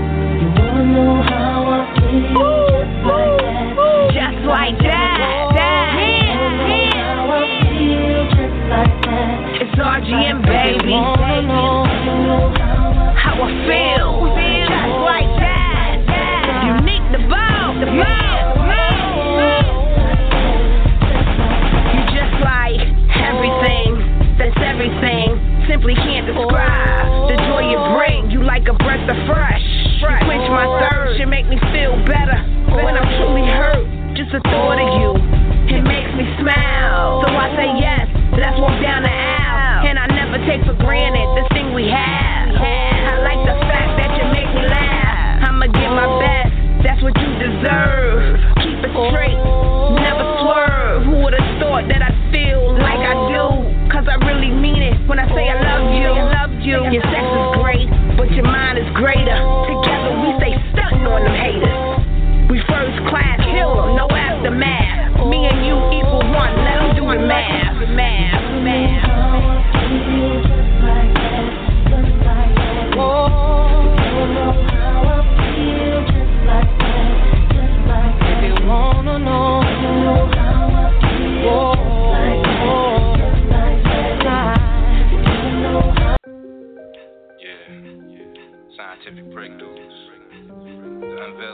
It's RGM, Simply can't describe the joy you bring. You like a breath of fresh. You quench my thirst. You make me feel better when I'm truly hurt. Just the thought of you. It makes me smile. So I say yes. Let's walk down the aisle. And I never take for granted this thing we have. I like the fact that you make me laugh. I'ma give my best. That's what you deserve. Keep it straight. Never swerve. Who would've thought that I'd feel like I do? Cause I really mean it when I say I love you. Love you.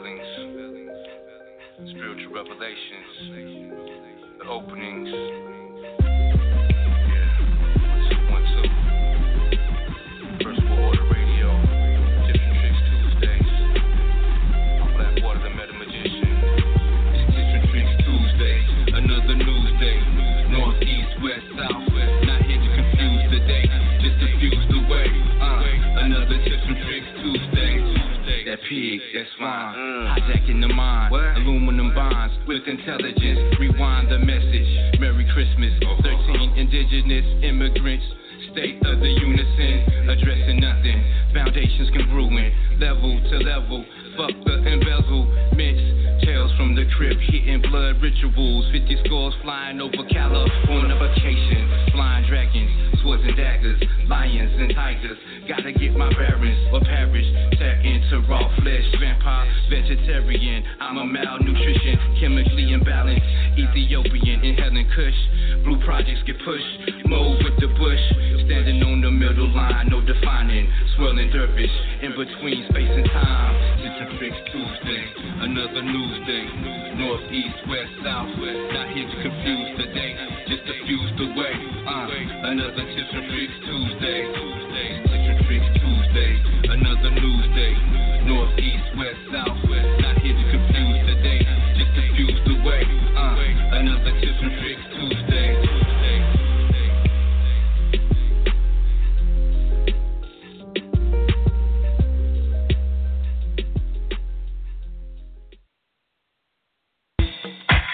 The unveilings, spiritual revelations, the openings. Pig, that's fine. Mm. Hijacking the mind, aluminum bonds with intelligence. Rewind the message. Merry Christmas. Uh-huh. 13 indigenous immigrants. State of the unison, addressing nothing. Foundations congruent, level to level. Fuck the embezzlements. Tales from the crypt, hitting blood rituals. 50 scores flying over California vacation. Flying dragons, swords and daggers, lions and tigers. Gotta get my bearings or perish. Tap into raw flesh, vampire, vegetarian. I'm a malnutrition, chemically imbalanced. Ethiopian, inhaling kush. Blue projects get pushed. Move with the bush. Standing on the middle line, no defining. Swirling dervish in between space and time. It's Tuesday, another news day. North, east, west, south. Not here to confuse the day, just diffuse the way. Uh, another tips and tricks Tuesday. Tuesday, tips and tricks Tuesday. Another news day. North, east, west, south.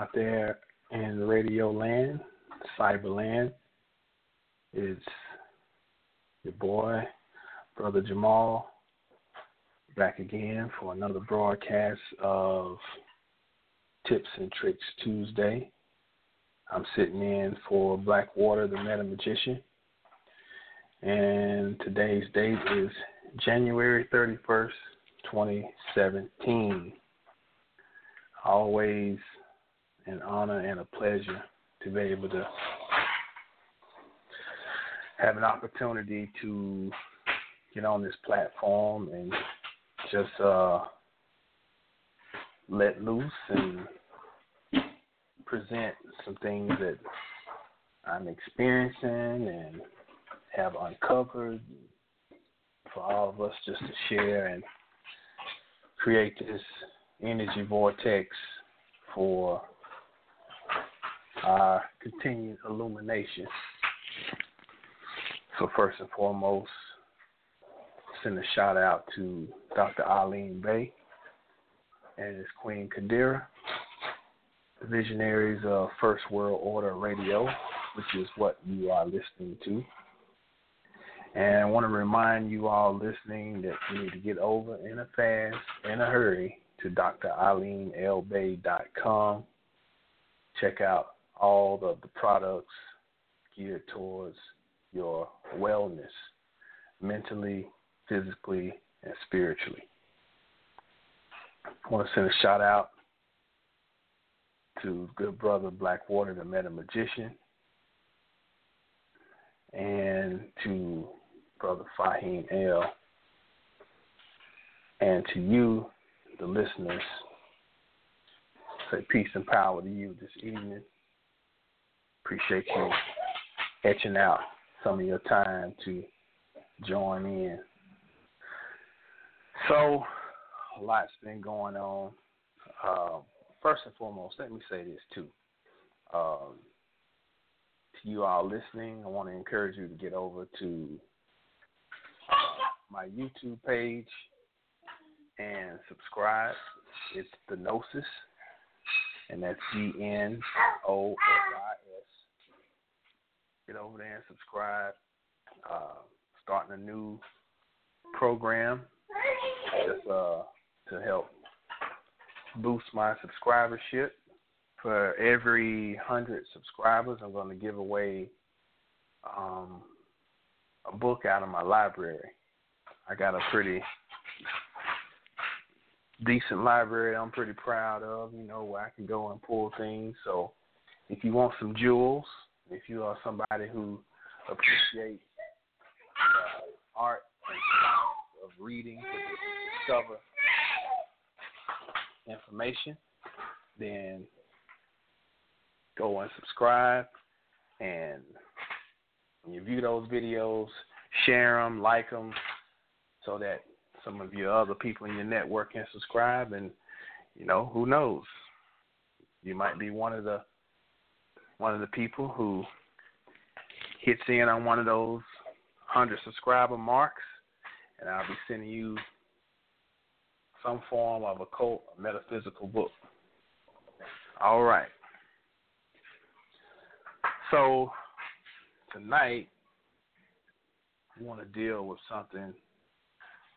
Out there in radio land, cyberland. It's your boy, brother Jamal, back again for another broadcast of Tips and Tricks Tuesday. I'm sitting in for Blackwater, the Meta Magician, and today's date is January 31st, 2017 always an honor and a pleasure to be able to have an opportunity to get on this platform and just uh, let loose and present some things that I'm experiencing and have uncovered for all of us just to share and create this energy vortex for our continued illumination. So first and foremost, send a shout out to Dr. Eileen Bay and his Queen Kadira, visionaries of First World Order Radio, which is what you are listening to. And I want to remind you all listening that you need to get over in a fast, in a hurry, to drEileenLBay.com. Check out all of the products geared towards your wellness, mentally, physically, and spiritually. I want to send a shout out to good brother Blackwater, the Meta Magician, and to brother Fahim L. And to you, the listeners, say peace and power to you this evening. Appreciate you etching out some of your time to join in. So, a lot's been going on. Uh, first and foremost, let me say this too. Um, to you all listening, I want to encourage you to get over to my YouTube page and subscribe. It's the Gnosis, and that's G N O S I. Get over there and subscribe. Uh, starting a new program just uh, to help boost my subscribership. For every hundred subscribers, I'm going to give away um, a book out of my library. I got a pretty decent library I'm pretty proud of, you know, where I can go and pull things. So if you want some jewels, if you are somebody who appreciates uh, art and of reading to discover information, then go and subscribe. And when you view those videos, share them, like them, so that some of your other people in your network can subscribe. And you know, who knows? You might be one of the one of the people who hits in on one of those hundred subscriber marks, and I'll be sending you some form of a occult metaphysical book. All right. So tonight I want to deal with something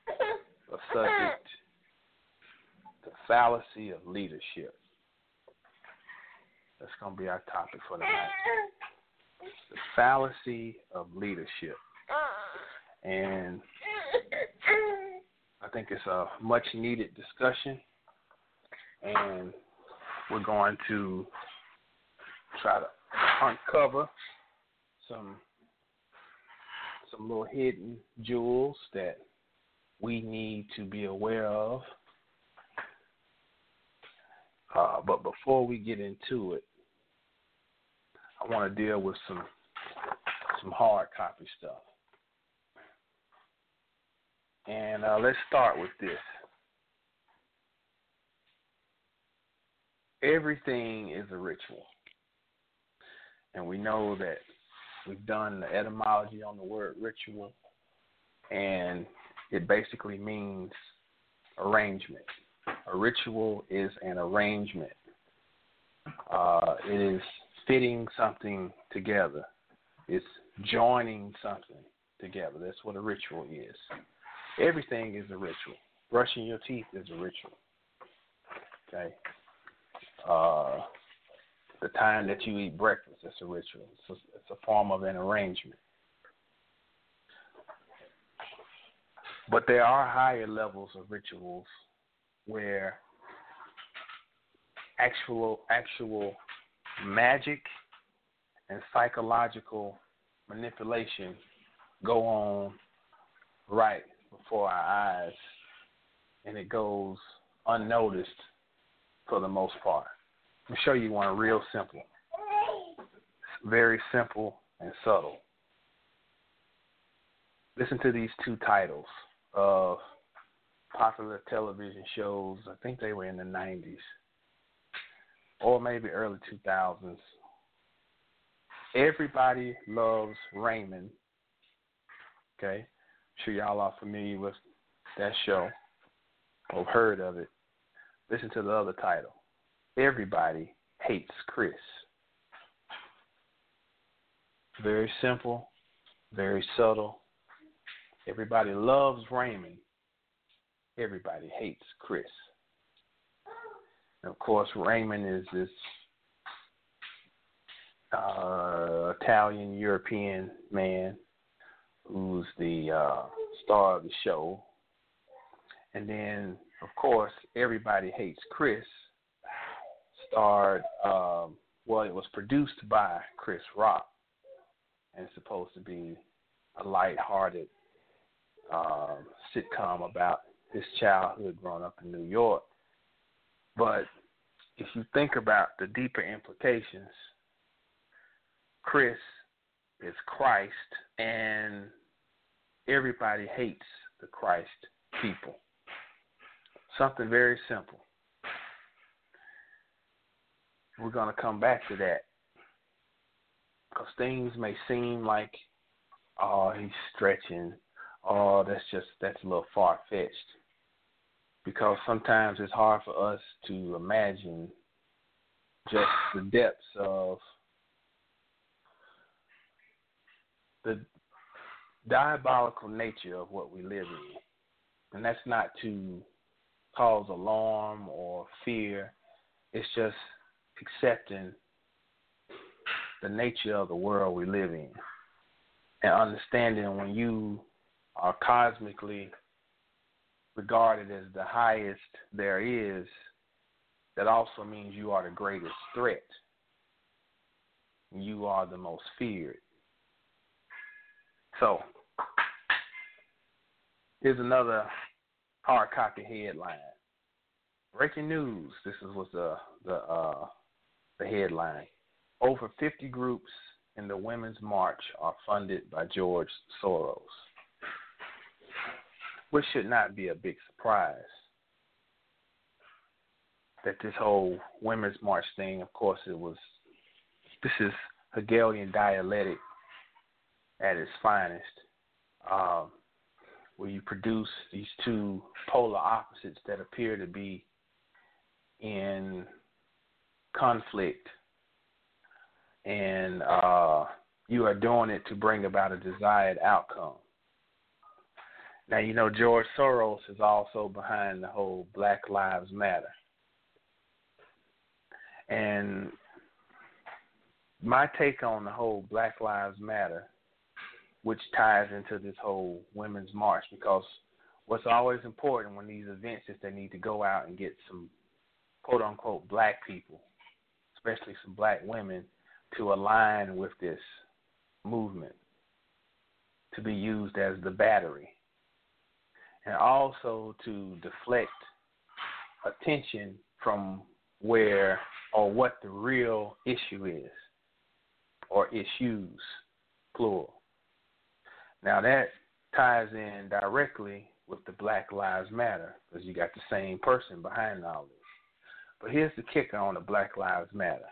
a subject the fallacy of leadership. That's going to be our topic for the night. The fallacy of leadership. And I think it's a much needed discussion. And we're going to try to uncover some some little hidden jewels that we need to be aware of. Uh, but before we get into it, I want to deal with some some hard copy stuff. And uh, let's start with this. Everything is a ritual. And we know that we've done the etymology on the word ritual, and it basically means arrangement. A ritual is an arrangement. Uh, it is fitting something together. It's joining something together. That's what a ritual is. Everything is a ritual. Brushing your teeth is a ritual. Okay. Uh, the time that you eat breakfast is a ritual. It's a, it's a form of an arrangement. But there are higher levels of rituals where actual actual magic and psychological manipulation go on right before our eyes and it goes unnoticed for the most part. I'll show you one real simple. it's Very simple and subtle. Listen to these two titles of popular television shows. I think they were in the 90s or maybe early 2000s. Everybody loves Raymond. Okay, I'm sure y'all are familiar with that show or heard of it. Listen to the other title. Everybody hates Chris. Very simple, very subtle, Everybody loves Raymond. Everybody hates Chris. Of course, Raymond is this uh, Italian European man who's the uh, star of the show. And then, of course, Everybody Hates Chris starred, um, well, it was produced by Chris Rock and it's supposed to be a light-hearted um, sitcom about his childhood growing up in New York. But if you think about the deeper implications, Chris is Christ, and everybody hates the Christ people. Something very simple. We're going to come back to that because things may seem like, oh, he's stretching oh, that's just that's a little far fetched. Because sometimes it's hard for us to imagine just the depths of the diabolical nature of what we live in. And that's not to cause alarm or fear. It's just accepting the nature of the world we live in and understanding when you are cosmically regarded as the highest there is, that also means you are the greatest threat. You are the most feared. So, here's another hard copy headline. Breaking news. This is what's the the uh, the headline. Over 50 groups in the Women's March are funded by George Soros, which should not be a big surprise. That this whole Women's March thing, of course, it was. This is Hegelian dialectic at its finest, um, where you produce these two polar opposites that appear to be in conflict and uh, you are doing it to bring about a desired outcome. Now, you know, George Soros is also behind the whole Black Lives Matter. And my take on the whole Black Lives Matter, which ties into this whole Women's March, because what's always important when these events is they need to go out and get some quote unquote black people, especially some black women, to align with this movement, to be used as the battery, and also to deflect attention from where or what the real issue is, or issues, plural. Now that ties in directly with the Black Lives Matter because you got the same person behind all this. But here's the kicker on the Black Lives Matter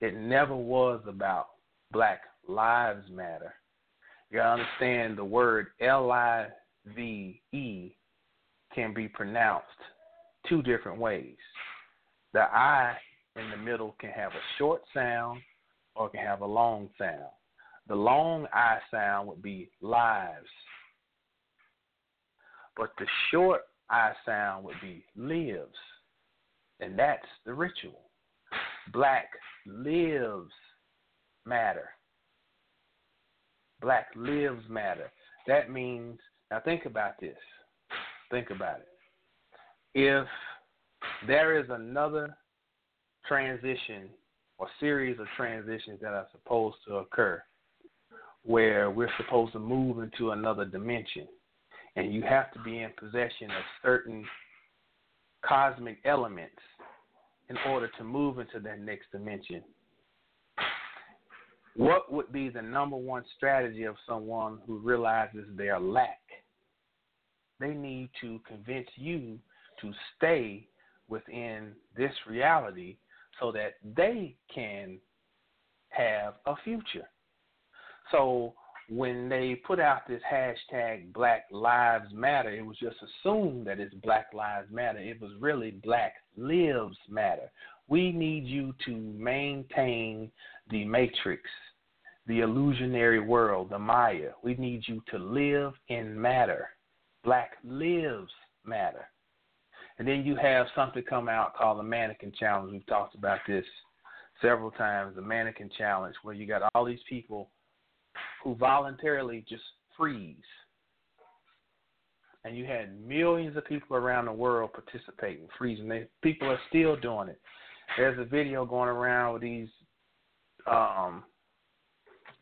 it never was about Black Lives Matter. You gotta understand the word L I V E can be pronounced two different ways. The I in the middle can have a short sound or can have a long sound. The long I sound would be lives. But the short I sound would be lives. And that's the ritual. Black lives matter. Black lives matter. That means, now think about this. Think about it. If there is another transition or series of transitions that are supposed to occur where we're supposed to move into another dimension, and you have to be in possession of certain cosmic elements in order to move into that next dimension. What would be the number one strategy of someone who realizes their lack? They need to convince you to stay within this reality so that they can have a future. So when they put out this hashtag Black Lives Matter, it was just assumed that it's Black Lives Matter. It was really Black Lives Matter. We need you to maintain the matrix, the illusionary world, the Maya. We need you to live in matter. Black lives matter. And then you have something come out called the Mannequin Challenge. We've talked about this several times the Mannequin Challenge, where you got all these people who voluntarily just freeze. And you had millions of people around the world participating, freezing. They, people are still doing it. There's a video going around with these um,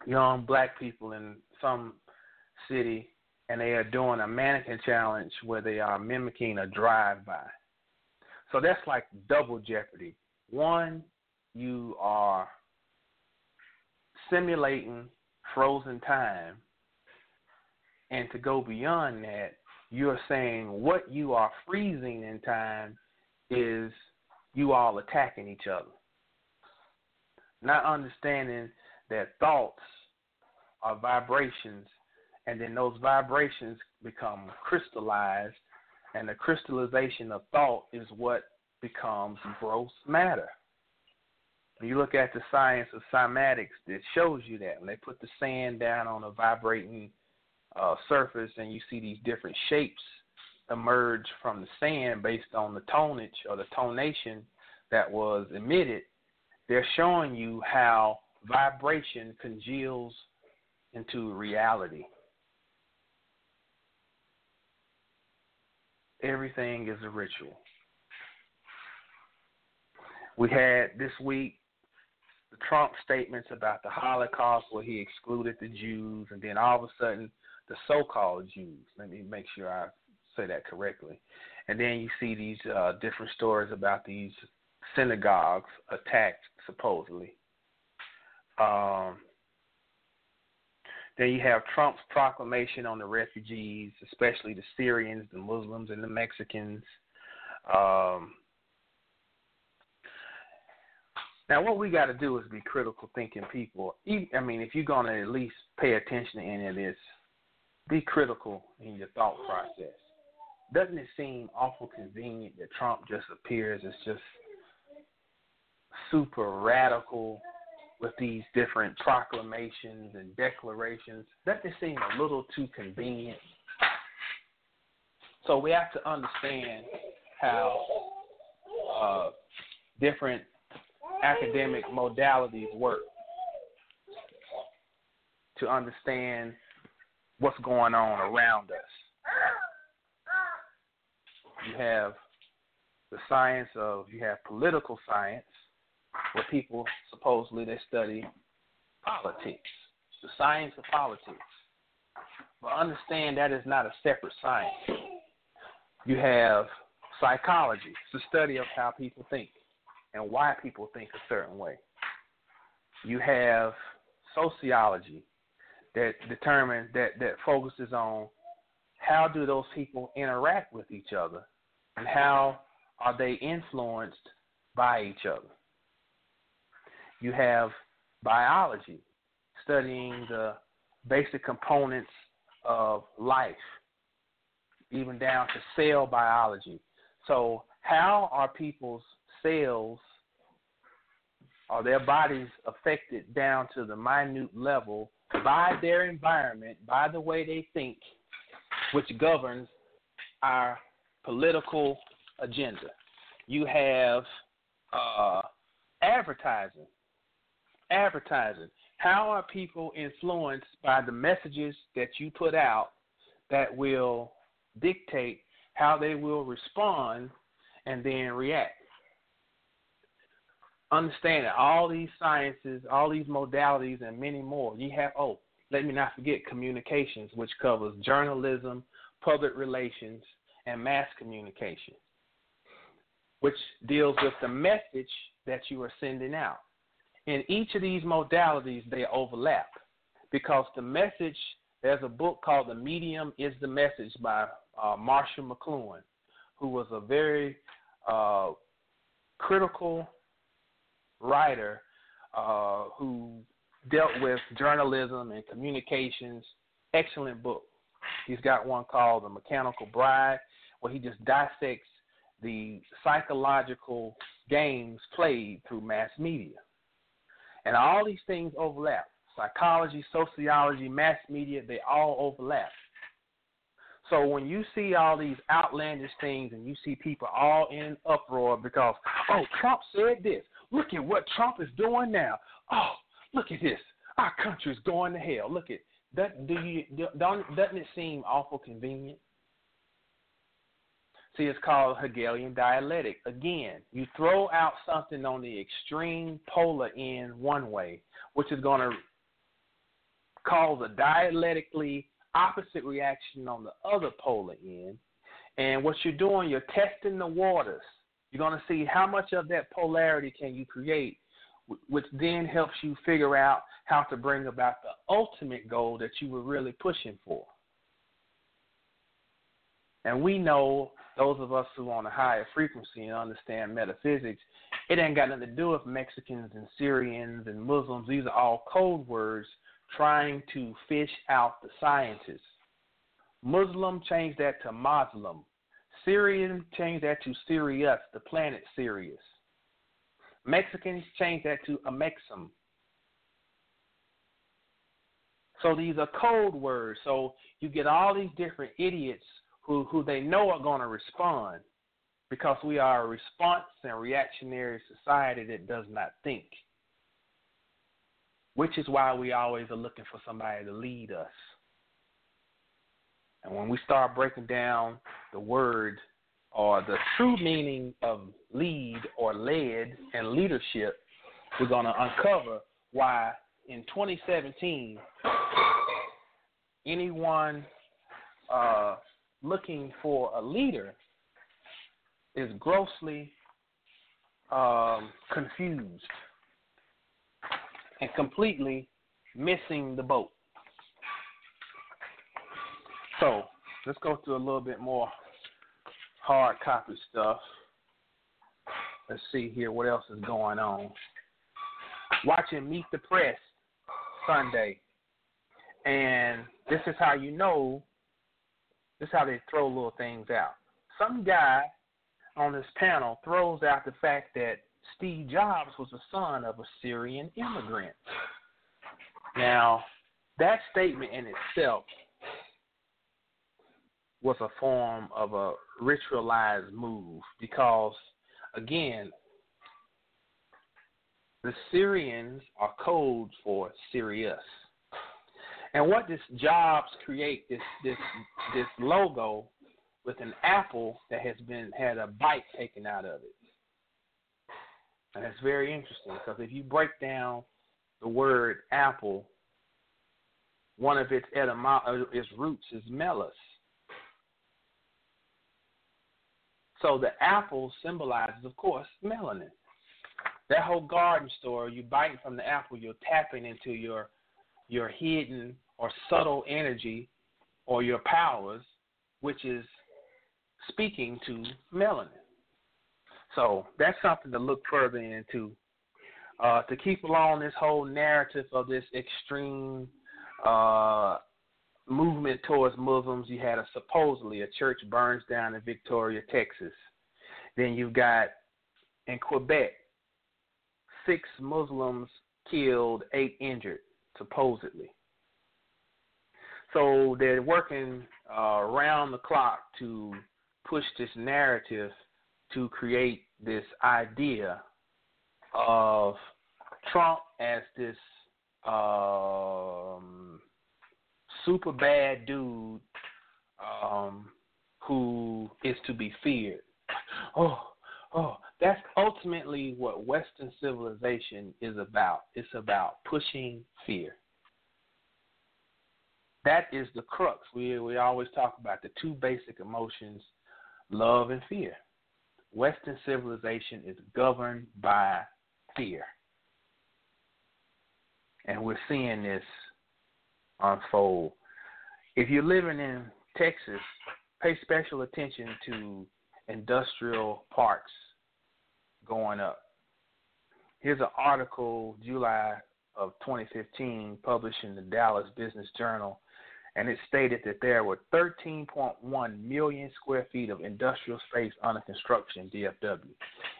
young black people in some city, and they are doing a mannequin challenge where they are mimicking a drive-by. So that's like double jeopardy. One, you are simulating frozen time. And to go beyond that, you're saying what you are freezing in time is you all attacking each other. Not understanding that thoughts are vibrations, and then those vibrations become crystallized, and the crystallization of thought is what becomes gross matter. When you look at the science of cymatics, it shows you that when they put the sand down on a vibrating uh, surface and you see these different shapes emerge from the sand based on the tonage or the tonation that was emitted, they're showing you how vibration congeals into reality. Everything is a ritual. We had this week the Trump statements about the Holocaust where he excluded the Jews, and then all of a sudden the so called Jews. Let me make sure I say that correctly. And then you see these uh, different stories about these synagogues attacked supposedly. Um, then you have Trump's proclamation on the refugees, especially the Syrians, the Muslims, and the Mexicans. Um, now, what we got to do is be critical thinking people. I mean, if you're going to at least pay attention to any of this, be critical in your thought process. Doesn't it seem awful convenient that Trump just appears as just super radical with these different proclamations and declarations? Doesn't it seem a little too convenient? So we have to understand how uh, different academic modalities work to understand what's going on around us. You have the science of you have political science where people supposedly they study politics, the science of politics. But understand that is not a separate science. You have psychology, it's the study of how people think and why people think a certain way. You have sociology that determines that that focuses on how do those people interact with each other and how are they influenced by each other. You have biology studying the basic components of life, even down to cell biology. So, how are people's cells or their bodies affected down to the minute level by their environment, by the way they think, which governs our political agenda. You have uh, advertising. Advertising. How are people influenced by the messages that you put out that will dictate how they will respond and then react? understand that all these sciences, all these modalities, and many more. You have oh, let me not forget communications, which covers journalism, public relations, and mass communication, which deals with the message that you are sending out. In each of these modalities, they overlap because the message. There's a book called "The Medium Is the Message" by uh, Marshall McLuhan, who was a very uh, critical writer uh, who dealt with journalism and communications. Excellent book. He's got one called The Mechanical Bride, where he just dissects the psychological games played through mass media. And all these things overlap. Psychology, sociology, mass media, they all overlap. So when you see all these outlandish things and you see people all in uproar because, oh, Trump said this, Look at what Trump is doing now. Oh, look at this. Our country's going to hell. Look at that. Do you don't doesn't it seem awful convenient? See, it's called Hegelian dialectic. Again, you throw out something on the extreme polar end one way, which is going to cause a dialectically opposite reaction on the other polar end. And what you're doing, you're testing the waters you're going to see how much of that polarity can you create, which then helps you figure out how to bring about the ultimate goal that you were really pushing for. And we know, those of us who are on a higher frequency and understand metaphysics, it ain't got nothing to do with Mexicans and Syrians and Muslims. These are all code words trying to fish out the scientists. Muslim changed that to Muslim. Syrian changed that to Sirius, the planet Sirius. Mexicans changed that to Amexem. So these are code words. So you get all these different idiots who who they know are going to respond because we are a response and reactionary society that does not think. Which is why we always are looking for somebody to lead us. And when we start breaking down the word or the true meaning of lead or led and leadership, we're going to uncover why in 2017 anyone uh, looking for a leader is grossly um, confused and completely missing the boat. So let's go through a little bit more hard copy stuff. Let's see here what else is going on. Watching Meet the Press Sunday. And this is how you know, this is how they throw little things out. Some guy on this panel throws out the fact that Steve Jobs was the son of a Syrian immigrant. Now, that statement in itself was a form of a ritualized move because, again, the Syrians are code for Sirius. And what this Jobs create this this this logo with an apple that has been had a bite taken out of it. And it's very interesting because if you break down the word apple, one of its etymo- uh, its roots is melus. So the apple symbolizes, of course, melanin. That whole garden store, you bite from the apple, you're tapping into your your hidden or subtle energy or your powers, which is speaking to melanin. So that's something to look further into. Uh, to keep along this whole narrative of this extreme uh, movement towards Muslims, you had a supposedly a church burns down in Victoria, Texas. Then you've got in Quebec, six Muslims killed, eight injured, supposedly. So they're working uh, around the clock to push this narrative to create this idea of Trump as this um, super bad dude um, who is to be feared. Oh, oh, that's ultimately what Western civilization is about. It's about pushing fear. That is the crux. We we always talk about the two basic emotions, love and fear. Western civilization is governed by fear. And we're seeing this unfold. If you're living in Texas, pay special attention to industrial parks going up. Here's an article, July of 2015, published in the Dallas Business Journal and it stated that there were 13.1 million square feet of industrial space under construction in DFW.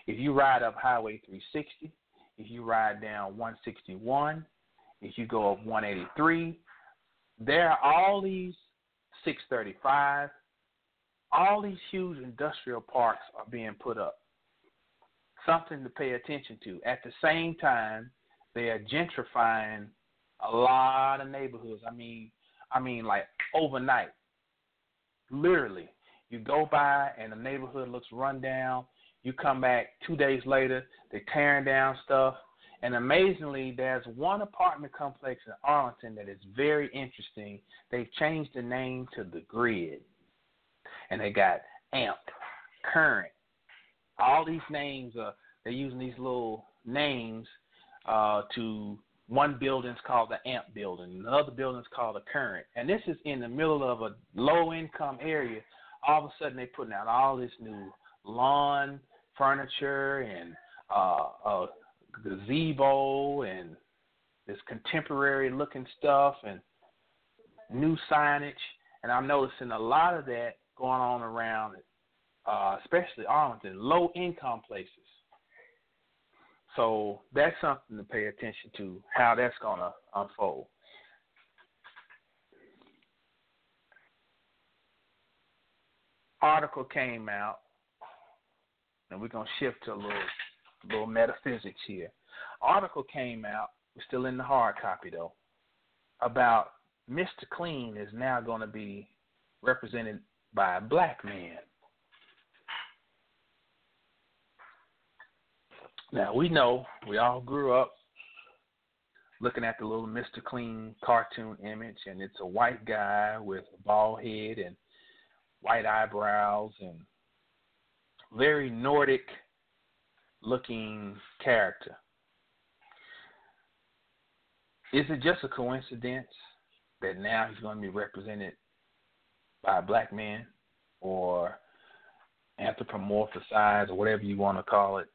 If you ride up Highway 360, if you ride down 161, if you go up 183, there are all these 635, all these huge industrial parks are being put up. Something to pay attention to. At the same time, they are gentrifying a lot of neighborhoods. I mean, I mean, like overnight. Literally, you go by and the neighborhood looks run down. You come back two days later, they're tearing down stuff. And amazingly, there's one apartment complex in Arlington that is very interesting. They've changed the name to the Grid, and they got Amp, Current. All these names are they're using these little names uh, to one building's called the AMP building, another building's called the Current, and this is in the middle of a low-income area. All of a sudden, they're putting out all this new lawn furniture and uh, a gazebo and this contemporary-looking stuff and new signage. And I'm noticing a lot of that going on around, uh, especially Arlington, low-income places. So that's something to pay attention to, how that's going to unfold. article came out, and we're gonna shift to a little little metaphysics here. Article came out, we're still in the hard copy though, about Mr. Clean is now going to be represented by a black man. Now we know we all grew up looking at the little Mr. Clean cartoon image, and it's a white guy with a bald head and white eyebrows and very Nordic looking character. Is it just a coincidence that now he's going to be represented by a black man or anthropomorphized or whatever you want to call it?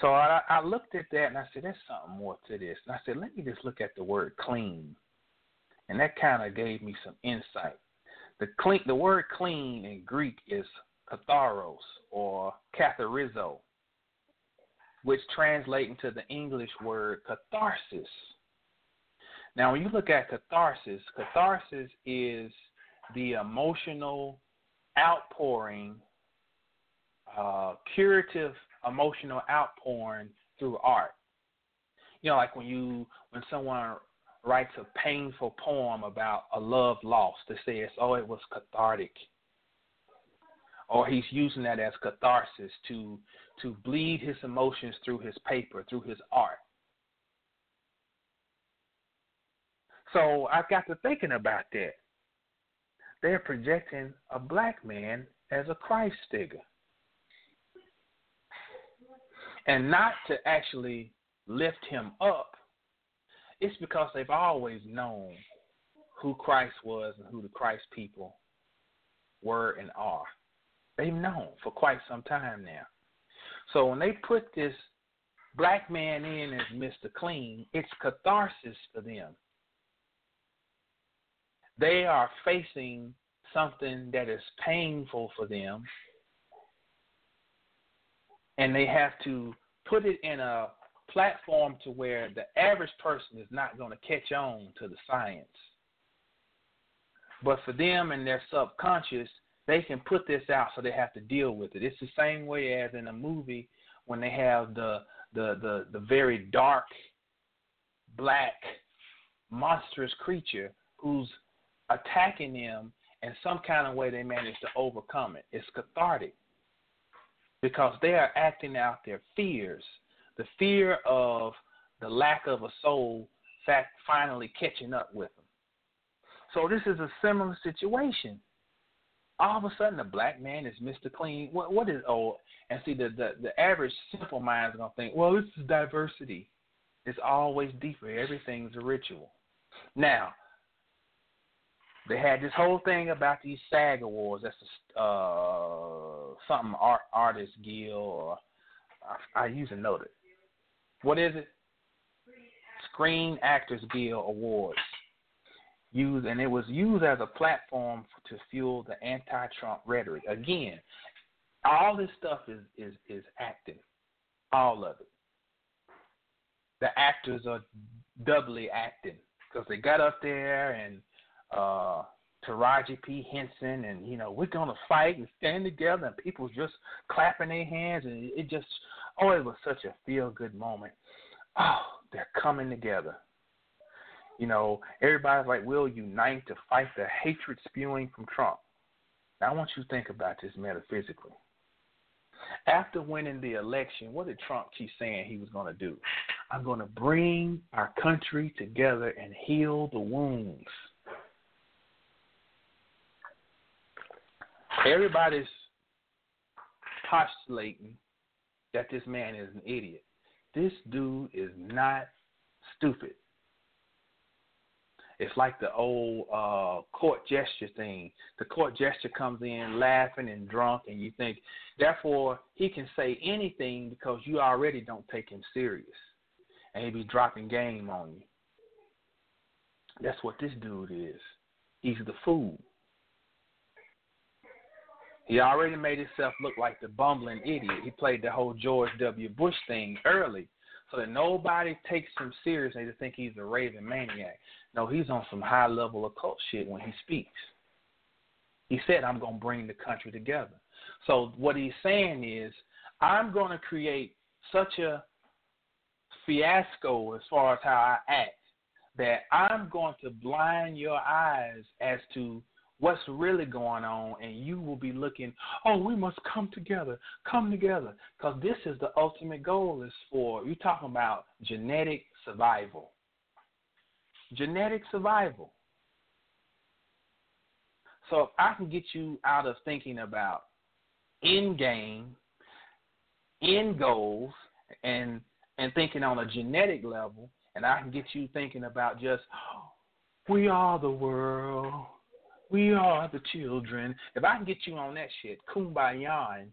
So I, I looked at that and I said, there's something more to this. And I said, let me just look at the word clean. And that kind of gave me some insight. The clean, the word clean in Greek is katharos or katharizo, which translates into the English word catharsis. Now, when you look at catharsis, catharsis is the emotional outpouring, uh, curative emotional outpouring through art. You know, like when you when someone writes a painful poem about a love lost, they say "Oh, it was cathartic," or he's using that as catharsis to to bleed his emotions through his paper, through his art. So I got to thinking about that. They're projecting a black man as a Christ figure. And not to actually lift him up, it's because they've always known who Christ was and who the Christ people were and are. They've known for quite some time now. So when they put this black man in as Mr. Clean, it's catharsis for them they are facing something that is painful for them and they have to put it in a platform to where the average person is not going to catch on to the science. But for them and their subconscious they can put this out so they have to deal with it. It's the same way as in a movie when they have the the the, the very dark black monstrous creature who's attacking them and some kind of way they manage to overcome it. It's cathartic because they are acting out their fears, the fear of the lack of a soul fact finally catching up with them. So this is a similar situation. All of a sudden, the black man is Mr. Clean. What what is oh? And see, the the, the average simple mind is gonna think, well, this is diversity. It's always deeper. Everything's a ritual. Now, they had this whole thing about these SAG awards. That's uh, something art artist guild or I, I usually know it. What is it? Screen Actors Guild Awards. Used and it was used as a platform to fuel the anti-Trump rhetoric. Again, all this stuff is is is acting, all of it. The actors are doubly acting because they got up there and uh, Taraji P. Henson, and you know we're gonna fight and stand together, and people just clapping their hands, and it just oh, it was such a feel good moment. Oh, they're coming together. You know, everybody's like, we'll unite to fight the hatred spewing from Trump. Now, I want you to think about this metaphysically. After winning the election, what did Trump keep saying he was going to do? I'm going to bring our country together and heal the wounds. Everybody's postulating that this man is an idiot. This dude is not stupid. It's like the old uh, court gesture thing. The court gesture comes in laughing and drunk, and you think, therefore, he can say anything because you already don't take him serious. And he be dropping game on you. That's what this dude is. He's the fool. He already made himself look like the bumbling idiot. He played the whole George W. Bush thing early so that nobody takes him seriously to think he's a raving maniac. No, he's on some high level occult shit when he speaks. He said, I'm going to bring the country together. So what he's saying is, I'm going to create such a fiasco as far as how I act that I'm going to blind your eyes as to what's really going on, and you will be looking, oh, we must come together, come together, because this is the ultimate goal is for, you're talking about genetic survival. Genetic survival. So if I can get you out of thinking about end game, end goals, and and thinking on a genetic level, and I can get you thinking about just we are the world, we are the children. If I can get you on that shit, kumbaya,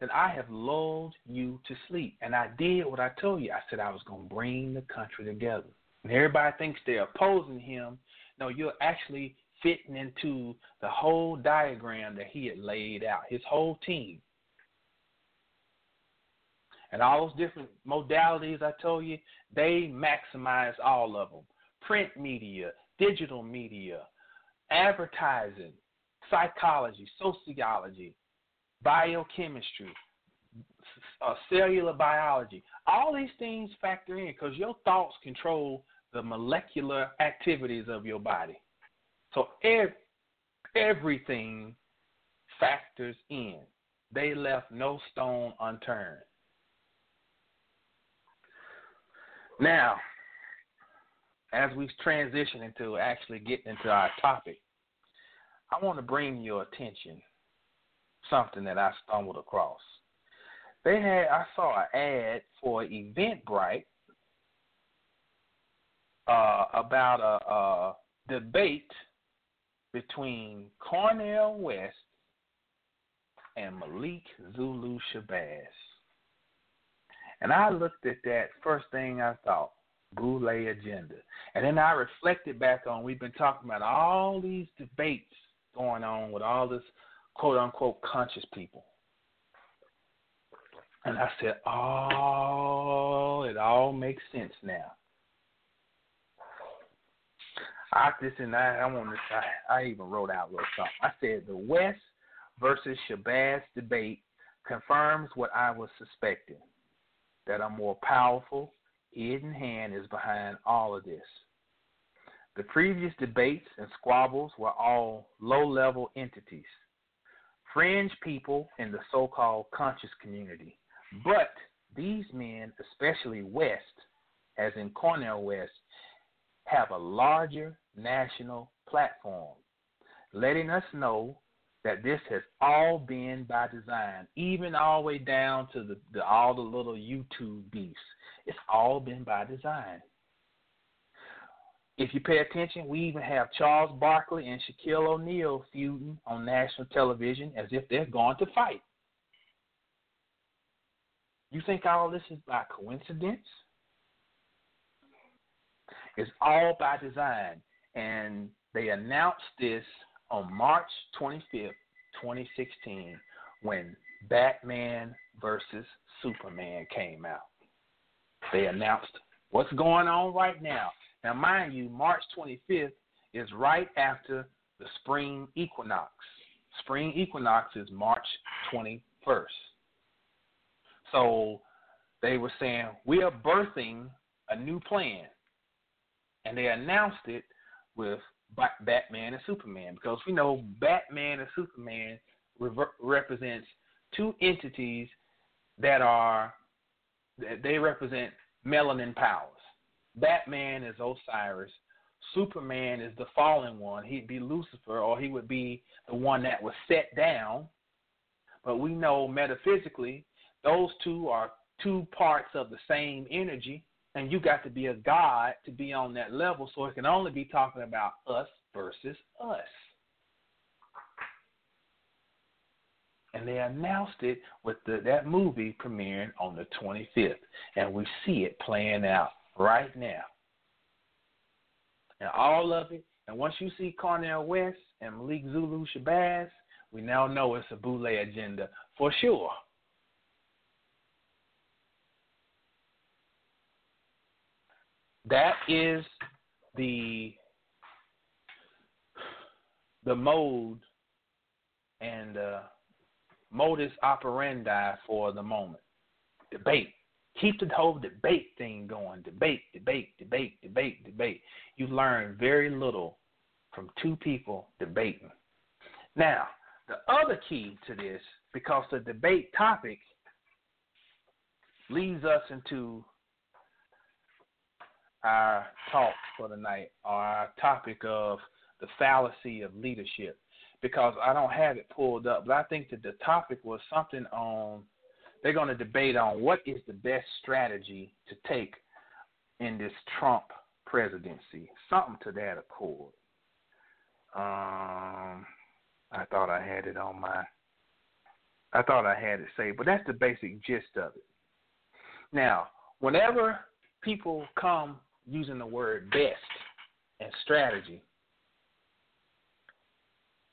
then I have lulled you to sleep. And I did what I told you. I said I was going to bring the country together. And everybody thinks they're opposing him. No, you're actually fitting into the whole diagram that he had laid out, his whole team. And all those different modalities I told you, they maximize all of them print media, digital media, advertising, psychology, sociology, biochemistry, uh, cellular biology. All these things factor in because your thoughts control the molecular activities of your body. So ev- everything factors in. They left no stone unturned. Now, as we transition into actually getting into our topic, I want to bring your attention something that I stumbled across. They had I saw an ad for Eventbrite uh, about a, a debate between Cornel West and Malik Zulu Shabazz. And I looked at that first thing I thought, Boule agenda. And then I reflected back on we've been talking about all these debates going on with all this quote unquote conscious people. And I said, Oh, it all makes sense now. I and I, I want to. I, I even wrote out little something. I said the West versus Shabazz debate confirms what I was suspecting that a more powerful, hidden hand is behind all of this. The previous debates and squabbles were all low level entities, fringe people in the so called conscious community. But these men, especially West, as in Cornel West, have a larger national platform, letting us know that this has all been by design, even all the way down to the, the all the little YouTube beefs. It's all been by design. If you pay attention, we even have Charles Barkley and Shaquille O'Neal feuding on national television as if they're going to fight. You think all this is by coincidence? It's all by design. And they announced this on March 25th, 2016, when Batman versus Superman came out. They announced what's going on right now. Now, mind you, March 25th is right after the spring equinox. Spring equinox is March 21st. So they were saying, we are birthing a new plan. And they announced it with Batman and Superman because we know Batman and Superman rever- represents two entities that are they represent melanin powers. Batman is Osiris. Superman is the fallen one. He'd be Lucifer, or he would be the one that was set down. But we know metaphysically, those two are two parts of the same energy and you got to be a God to be on that level. So it can only be talking about us versus us. And they announced it with the, that movie premiering on the 25th. And we see it playing out right now. And all of it, and once you see Cornel West and Malik Zulu Shabazz, we now know it's a Boule agenda for sure. that is the the mode and uh, modus operandi for the moment. Debate. Keep the whole debate thing going. Debate, debate, debate, debate, debate. You learn very little from two people debating. Now, the other key to this, because the debate topic leads us into our talk for the night, our topic of the fallacy of leadership. Because I don't have it pulled up, but I think that the topic was something on they're going to debate on what is the best strategy to take in this Trump presidency. Something to that accord. Um, I thought I had it on my. I thought I had it saved, but that's the basic gist of it. Now, whenever people come using the word best and strategy,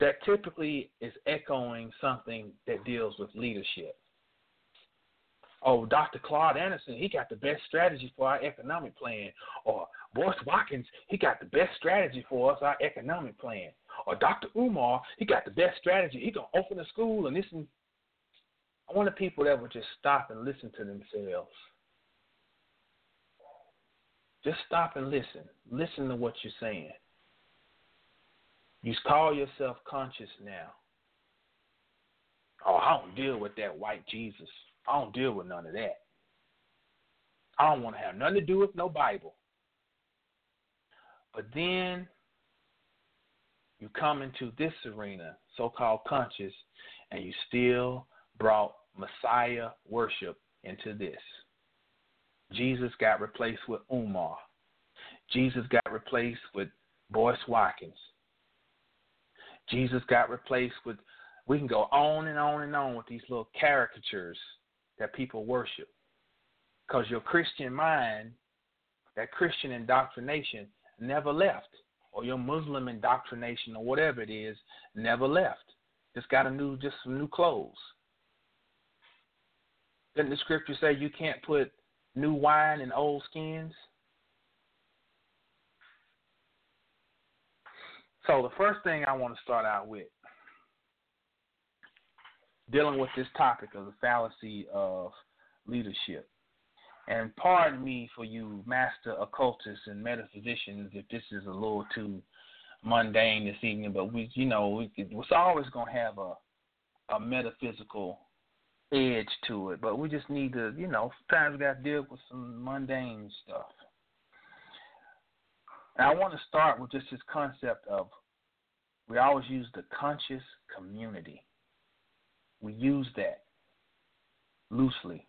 that typically is echoing something that deals with leadership. Oh, Dr. Claude Anderson, he got the best strategy for our economic plan. Or Boyce Watkins, he got the best strategy for us, our economic plan. Or Dr. Umar, he got the best strategy. He gonna open a school and listen. I want the people that would just stop and listen to themselves. Just stop and listen. Listen to what you're saying. You call yourself conscious now. Oh, I don't deal with that white Jesus. I don't deal with none of that. I don't want to have nothing to do with no Bible. But then you come into this arena, so called conscious, and you still brought Messiah worship into this. Jesus got replaced with Umar. Jesus got replaced with Boyce Watkins. Jesus got replaced with, we can go on and on and on with these little caricatures that people worship. Because your Christian mind, that Christian indoctrination, never left. Or your Muslim indoctrination, or whatever it is, never left. Just got a new, just some new clothes. Didn't the scripture say you can't put new wine in old skins? So the first thing I want to start out with, dealing with this topic of the fallacy of leadership. And pardon me for you master occultists and metaphysicians if this is a little too mundane this evening, but we, you know, it's always going to have a a metaphysical edge to it. But we just need to, you know, sometimes we got to deal with some mundane stuff. And I want to start with just this concept of we always use the conscious community. We use that loosely.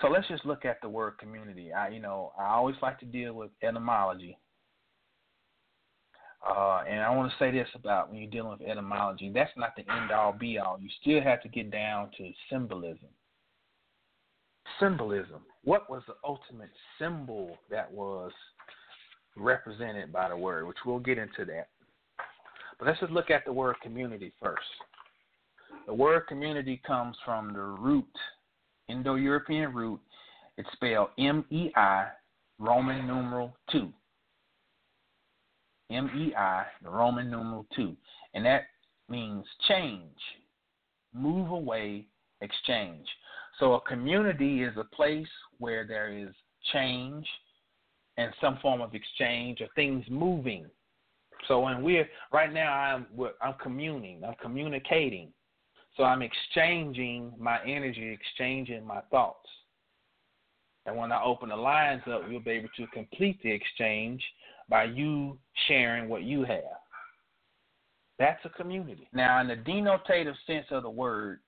So let's just look at the word community. I, you know, I always like to deal with etymology. Uh, and I want to say this about when you're dealing with etymology, that's not the end all be all. You still have to get down to symbolism. Symbolism. What was the ultimate symbol that was represented by the word, which we'll get into that. But let's just look at the word community first. The word community comes from the root, Indo European root. It's spelled M E I, Roman numeral 2. M E I, the Roman numeral 2. And that means change, move away, exchange. So a community is a place where there is change and some form of exchange or things moving. So when we're right now, I'm I'm communing, I'm communicating. So I'm exchanging my energy, exchanging my thoughts. And when I open the lines up, you'll be able to complete the exchange by you sharing what you have. That's a community. Now, in the denotative sense of the word,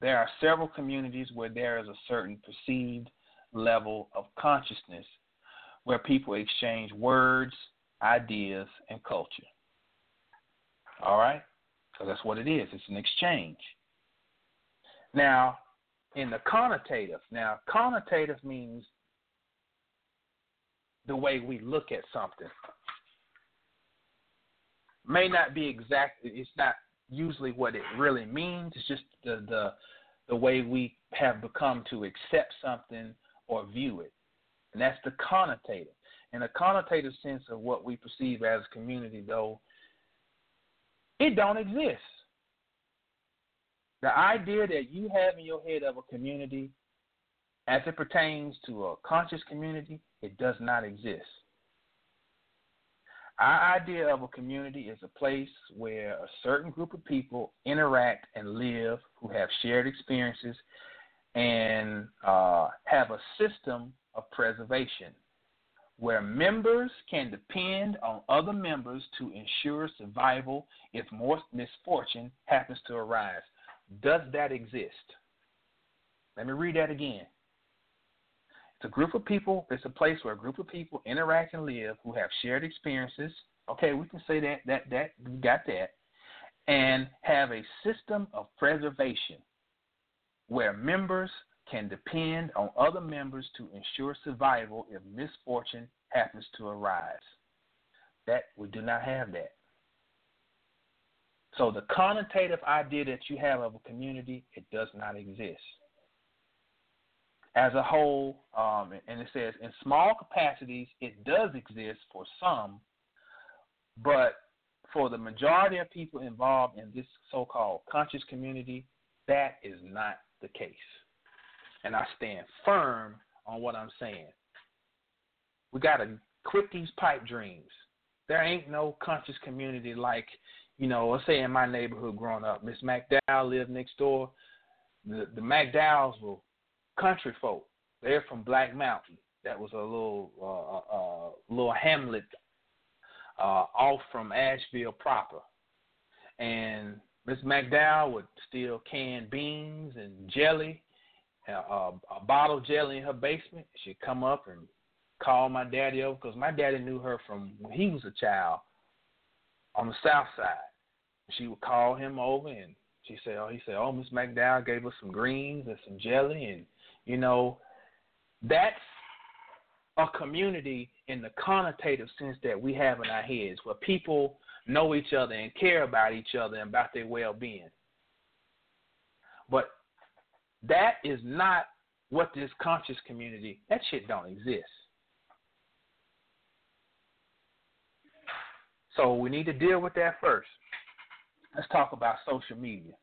there are several communities where there is a certain perceived level of consciousness where people exchange words, ideas, and culture. All right? So that's what it is. It's an exchange. Now, in the connotative, now, connotative means the way we look at something. May not be exact, it's not usually what it really means. It's just the, the, the way we have become to accept something or view it. And that's the connotative. In a connotative sense of what we perceive as a community, though, it don't exist. The idea that you have in your head of a community as it pertains to a conscious community, it does not exist. Our idea of a community is a place where a certain group of people interact and live who have shared experiences and uh, have a system of preservation where members can depend on other members to ensure survival if more misfortune happens to arise. Does that exist? Let me read that again. It's a group of people, it's a place where a group of people interact and live who have shared experiences. Okay, we can say that that that we got that. And have a system of preservation where members can depend on other members to ensure survival if misfortune happens to arise. That we do not have that. So the connotative idea that you have of a community, it does not exist. As a whole, um, and it says in small capacities, it does exist for some, but for the majority of people involved in this so-called conscious community, that is not the case and I stand firm on what I'm saying. We got to quit these pipe dreams. There ain't no conscious community like, you know, let's say in my neighborhood growing up, Miss McDowell lived next door. The the McDowells were country folk. They're from Black Mountain. That was a little uh, uh, uh little hamlet uh, off from Asheville proper. And Miss McDowell would steal canned beans and jelly a, a bottle of jelly in her basement. She'd come up and call my daddy over because my daddy knew her from when he was a child on the south side. She would call him over and she said, "Oh, he said, oh, Miss McDowell gave us some greens and some jelly, and you know, that's a community in the connotative sense that we have in our heads, where people know each other and care about each other and about their well-being. But that is not what this conscious community, that shit don't exist. So we need to deal with that first. Let's talk about social media.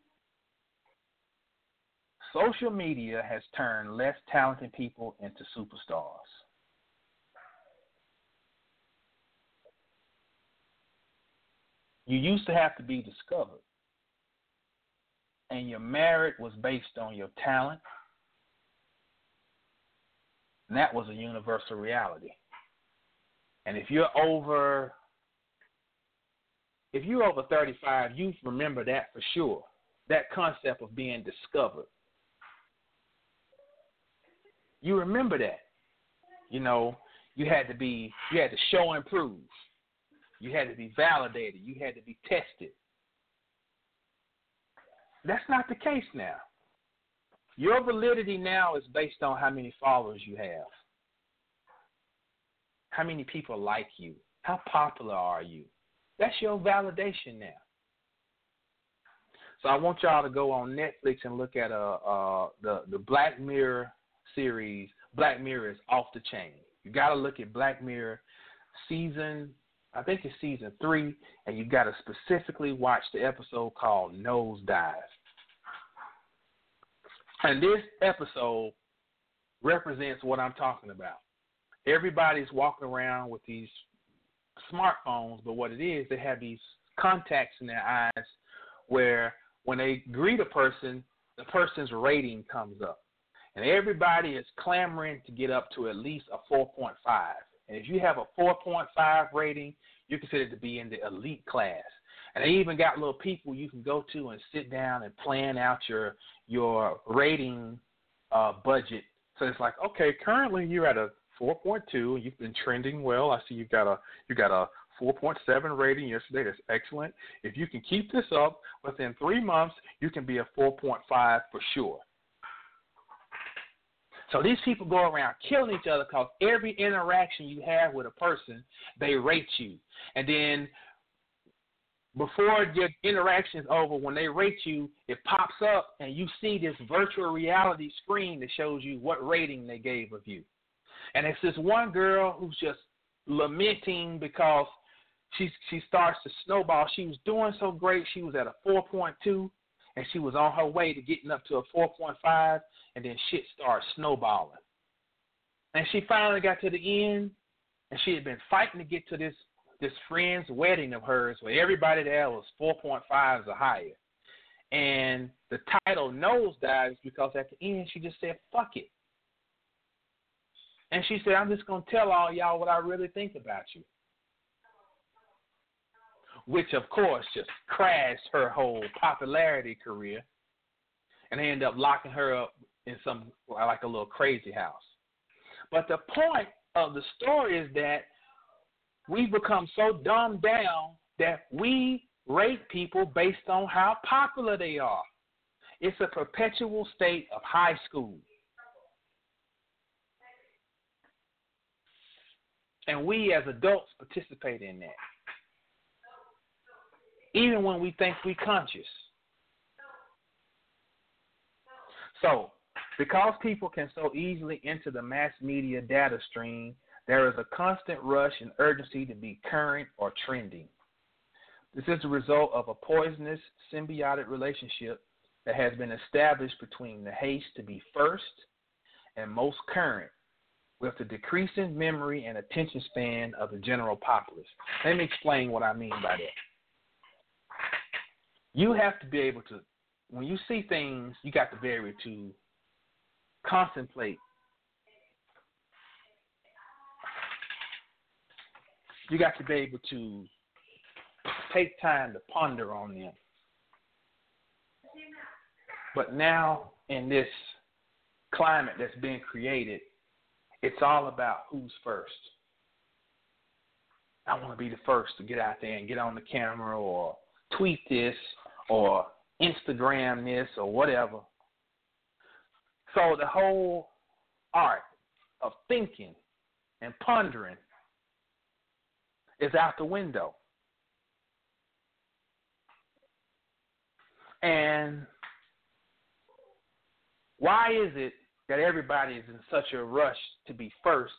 Social media has turned less talented people into superstars. You used to have to be discovered and your merit was based on your talent, and that was a universal reality. And if you're over if you're over 35, you remember that for sure. That concept of being discovered. You remember that. You know, you had to be you had to show and prove. You had to be validated. You had to be tested. That's not the case now. Your validity now is based on how many followers you have, how many people like you, how popular are you. That's your validation now. So I want y'all to go on Netflix and look at uh, uh, the the Black Mirror series. Black Mirror is off the chain. You got to look at Black Mirror season. I think it's season three, and you got to specifically watch the episode called Nosedive. And this episode represents what I'm talking about. Everybody's walking around with these smartphones, but what it is, they have these contacts in their eyes where when they greet a person, the person's rating comes up. And everybody is clamoring to get up to at least a 4.5. And if you have a 4.5 rating, you're considered to be in the elite class. And they even got little people you can go to and sit down and plan out your your rating uh, budget. So it's like, okay, currently you're at a 4.2. You've been trending well. I see you got a you got a 4.7 rating yesterday. That's excellent. If you can keep this up within three months, you can be a 4.5 for sure. So these people go around killing each other because every interaction you have with a person, they rate you. And then before your interaction is over, when they rate you, it pops up and you see this virtual reality screen that shows you what rating they gave of you. And it's this one girl who's just lamenting because she she starts to snowball. She was doing so great. She was at a 4.2, and she was on her way to getting up to a 4.5, and then shit started snowballing. And she finally got to the end, and she had been fighting to get to this this friend's wedding of hers where everybody there was 4.5s or higher. And the title nosedives because at the end she just said, fuck it. And she said, I'm just going to tell all y'all what I really think about you. Which, of course, just crashed her whole popularity career. And they ended up locking her up in some, like a little crazy house. But the point of the story is that we've become so dumbed down that we rate people based on how popular they are. It's a perpetual state of high school. And we as adults participate in that. Even when we think we're conscious. So, because people can so easily enter the mass media data stream, there is a constant rush and urgency to be current or trending. This is the result of a poisonous symbiotic relationship that has been established between the haste to be first and most current with the decreasing memory and attention span of the general populace. Let me explain what I mean by that. You have to be able to, when you see things, you got to be able to contemplate. You got to be able to take time to ponder on them. But now, in this climate that's being created, it's all about who's first. I want to be the first to get out there and get on the camera or tweet this or Instagram this or whatever. So the whole art of thinking and pondering is out the window. And why is it that everybody is in such a rush to be first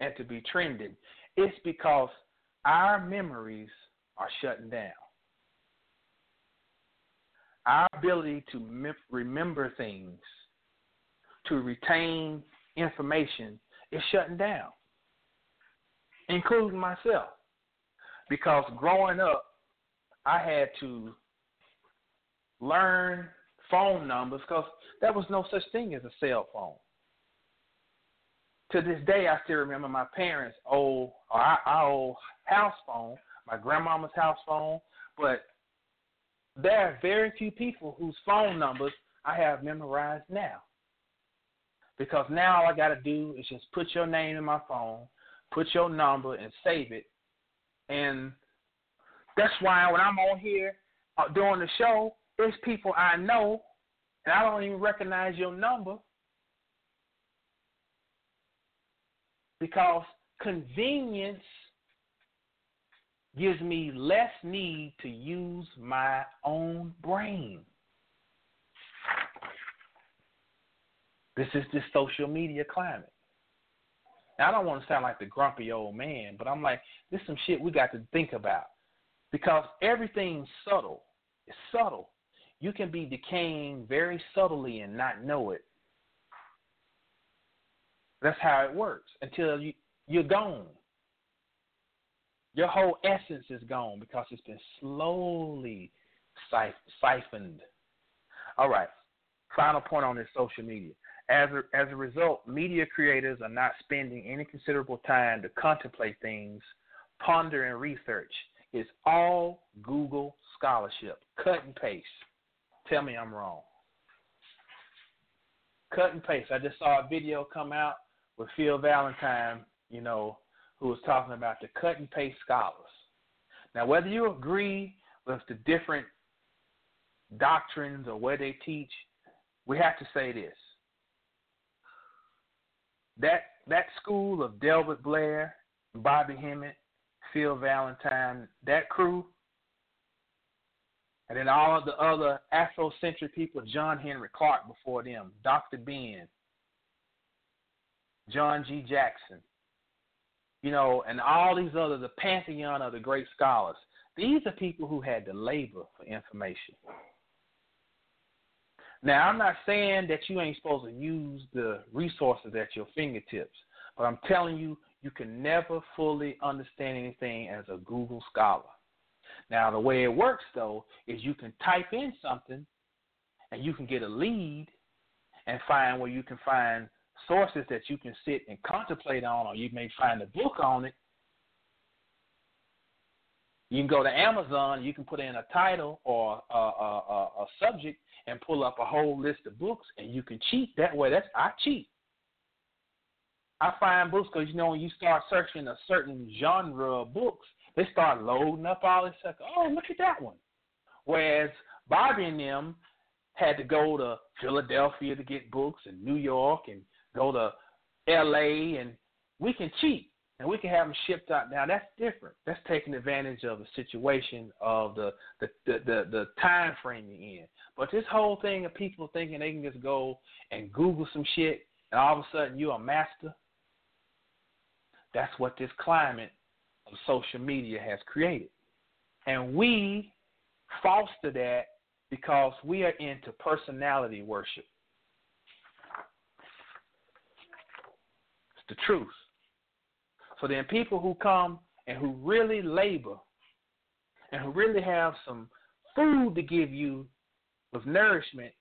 and to be trending? It's because our memories are shutting down. Our ability to mem- remember things, to retain information, is shutting down, including myself. Because growing up, I had to learn phone numbers because there was no such thing as a cell phone. To this day, I still remember my parents' old, or our, our old house phone, my grandmama's house phone, but there are very few people whose phone numbers I have memorized now. Because now all I got to do is just put your name in my phone, put your number, and save it. And that's why when I'm on here uh, doing the show, there's people I know, and I don't even recognize your number because convenience gives me less need to use my own brain. This is the social media climate. Now, I don't want to sound like the grumpy old man, but I'm like, this is some shit we got to think about because everything's subtle. It's subtle you can be decaying very subtly and not know it. That's how it works until you, you're gone. Your whole essence is gone because it's been slowly siphoned. All right. Final point on this social media. As a, as a result, media creators are not spending any considerable time to contemplate things, ponder, and research. It's all Google scholarship, cut and paste. Tell me I'm wrong. Cut and paste. I just saw a video come out with Phil Valentine, you know, who was talking about the cut and paste scholars. Now, whether you agree with the different doctrines or where they teach, we have to say this. That that school of Delbert Blair, Bobby Hemmitt, Phil Valentine, that crew, and then all of the other Afrocentric people, John Henrik Clarke before them, Dr. Ben, John G. Jackson, you know, and all these other, the pantheon of the great scholars. These are people who had to labor for information. Now, I'm not saying that you ain't supposed to use the resources at your fingertips, but I'm telling you, you can never fully understand anything as a Google scholar. Now, the way it works, though, is you can type in something and you can get a lead and find where you can find sources that you can sit and contemplate on, or you may find a book on it. You can go to Amazon, you can put in a title or a, a, a, a subject and pull up a whole list of books, and you can cheat that way. That's I cheat. I find books because you know when you start searching a certain genre of books, they start loading up all this stuff. Oh, look at that one. Whereas Bobby and them had to go to Philadelphia to get books and New York and go to L.A. and we can cheat and we can have them shipped out. Now that's different. That's taking advantage of the situation of the the the the, the time frame you're in. But this whole thing of people thinking they can just go and Google some shit and all of a sudden you're a master. That's what this climate of social media has created. And we foster that because we are into personality worship. It's the truth. So then people who come and who really labor and who really have some food to give you with nourishment,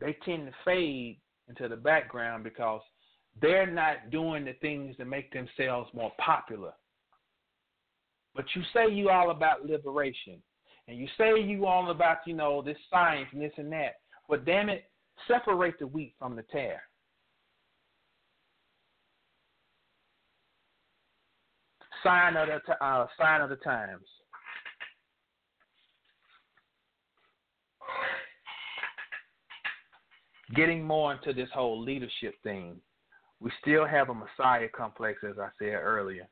they tend to fade into the background because they're not doing the things that make themselves more popular. But you say you all about liberation, and you say you all about, you know, this science and this and that. But damn it, separate the wheat from the tare. Sign of the uh, sign of the times. Getting more into this whole leadership thing, we still have a Messiah complex, as I said earlier.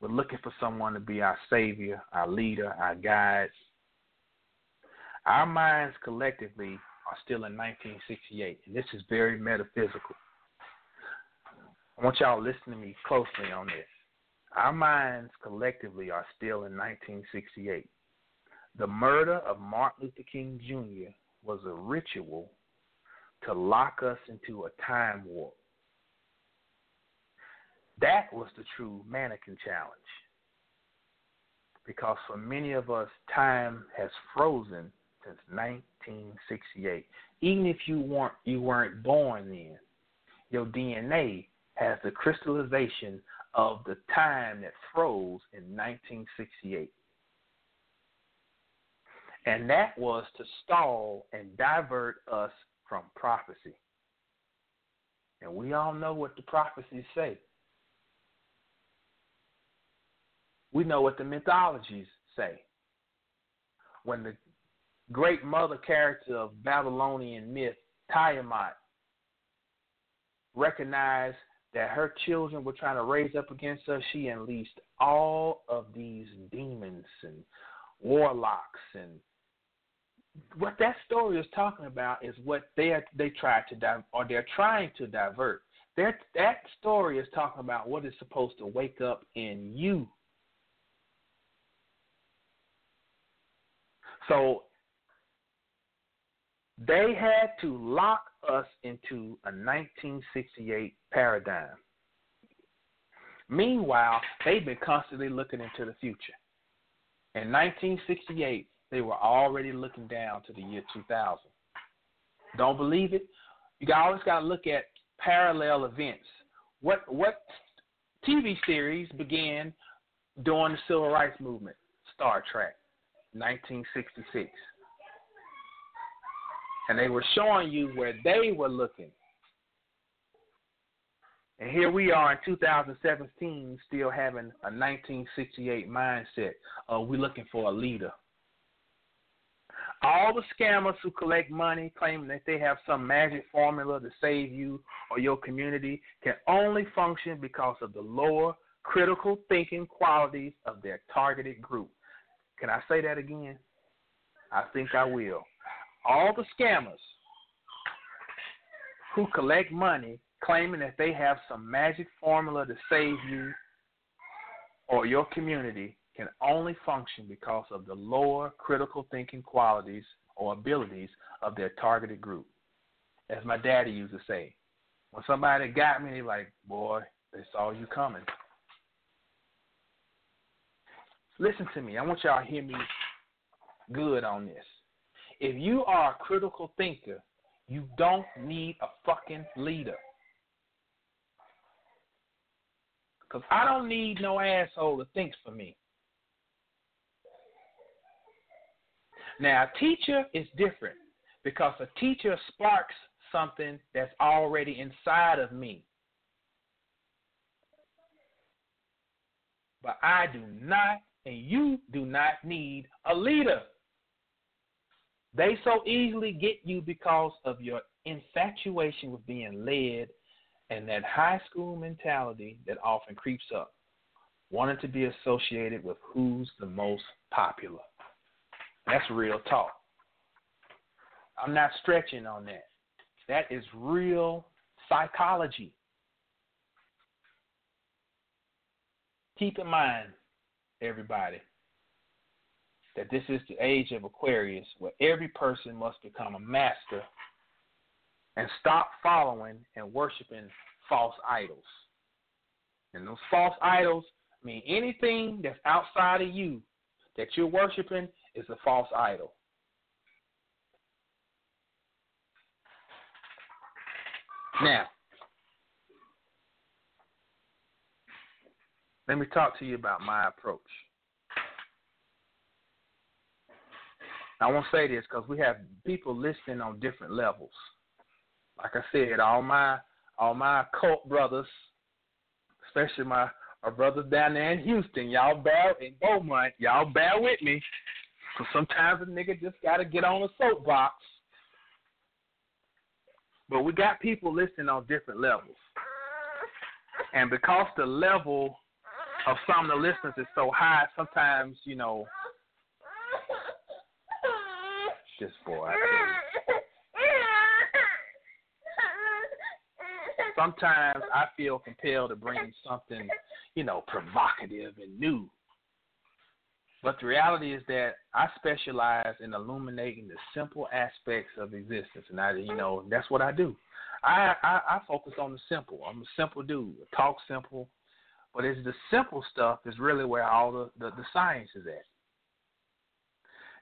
We're looking for someone to be our savior, our leader, our guide. Our minds collectively are still in 1968, and this is very metaphysical. I want y'all to listen to me closely on this. Our minds collectively are still in 1968. The murder of Martin Luther King Jr. was a ritual to lock us into a time warp. That was the true mannequin challenge. Because for many of us, time has frozen since 1968. Even if you weren't you weren't born then, your DNA has the crystallization of the time that froze in 1968. And that was to stall and divert us from prophecy. And we all know what the prophecies say. We know what the mythologies say. When the great mother character of Babylonian myth, Tiamat, recognized that her children were trying to raise up against her, she unleashed all of these demons and warlocks and what that story is talking about is what they they tried to di- or they're trying to divert. That that story is talking about what is supposed to wake up in you. So they had to lock us into a 1968 paradigm. Meanwhile, they've been constantly looking into the future. In 1968, they were already looking down to the year 2000. Don't believe it? You always got to look at parallel events. What what TV series began during the civil rights movement? Star Trek, 1966 and they were showing you where they were looking. And here we are in 2017, still having a 1968 mindset. Uh, we're looking for a leader. All the scammers who collect money claiming that they have some magic formula to save you or your community can only function because of the lower critical thinking qualities of their targeted group. Can I say that again? I think I will all the scammers who collect money claiming that they have some magic formula to save you or your community can only function because of the lower critical thinking qualities or abilities of their targeted group. As my daddy used to say, when somebody got me, they like, boy, they saw you coming. Listen to me. I want y'all to hear me good on this. If you are a critical thinker, you don't need a fucking leader. Because I don't need no asshole to think for me. Now, a teacher is different because a teacher sparks something that's already inside of me. But I do not, and you do not need a leader. They so easily get you because of your infatuation with being led and that high school mentality that often creeps up, wanting to be associated with who's the most popular. That's real talk. I'm not stretching on that. That is real psychology. Keep in mind, everybody, that this is the age of Aquarius where every person must become a master and stop following and worshiping false idols. And those false idols mean anything that's outside of you that you're worshiping is a false idol. Now, let me talk to you about my approach. I won't say this because we have people listening on different levels. Like I said, all my all my cult brothers, especially my our brothers down there in Houston, y'all bear in Beaumont, y'all bear with me. Cause sometimes a nigga just gotta get on a soapbox. But we got people listening on different levels. And because the level of some of the listeners is so high, sometimes, you know, this boy, I tell you. Sometimes I feel compelled to bring something, you know, provocative and new. But the reality is that I specialize in illuminating the simple aspects of existence, and I, you know, that's what I do. I, I I focus on the simple. I'm a simple dude. I talk simple, but it's the simple stuff is really where all the, the, the science is at.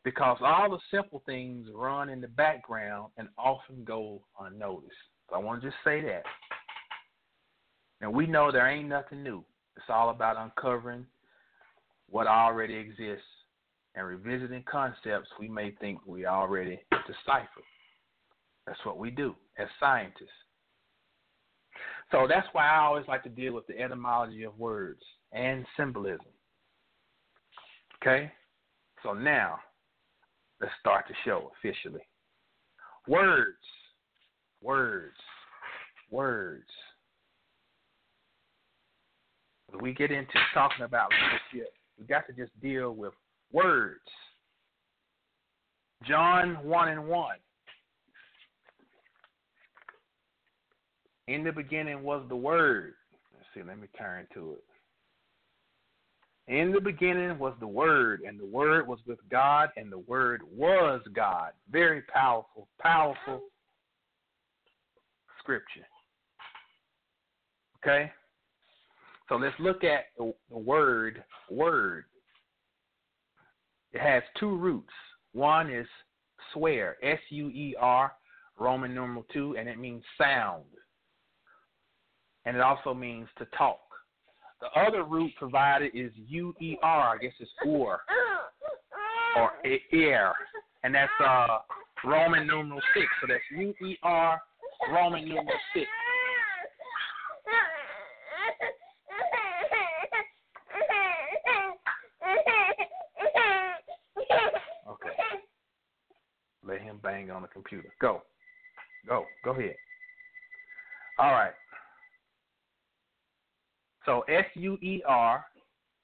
Because all the simple things run in the background and often go unnoticed. So I want to just say that. And we know there ain't nothing new. It's all about uncovering what already exists and revisiting concepts we may think we already deciphered. That's what we do as scientists. So that's why I always like to deal with the etymology of words and symbolism. Okay? So now, let's start the show officially. Words, words, words. When we get into talking about leadership, we got to just deal with words. John 1 and 1. In the beginning was the Word. Let's see, let me turn to it. In the beginning was the Word, and the Word was with God, and the Word was God. Very powerful, powerful scripture. Okay? So let's look at the, word word. It has two roots. One is swear, S U E R, Roman numeral two, and it means sound. And it also means to talk. The other root provided is U E R, I guess it's or, or air, and that's uh, Roman numeral six. So that's U E R, Roman numeral six. Bang on the computer. Go. Go. Go ahead. All right. So S U E R,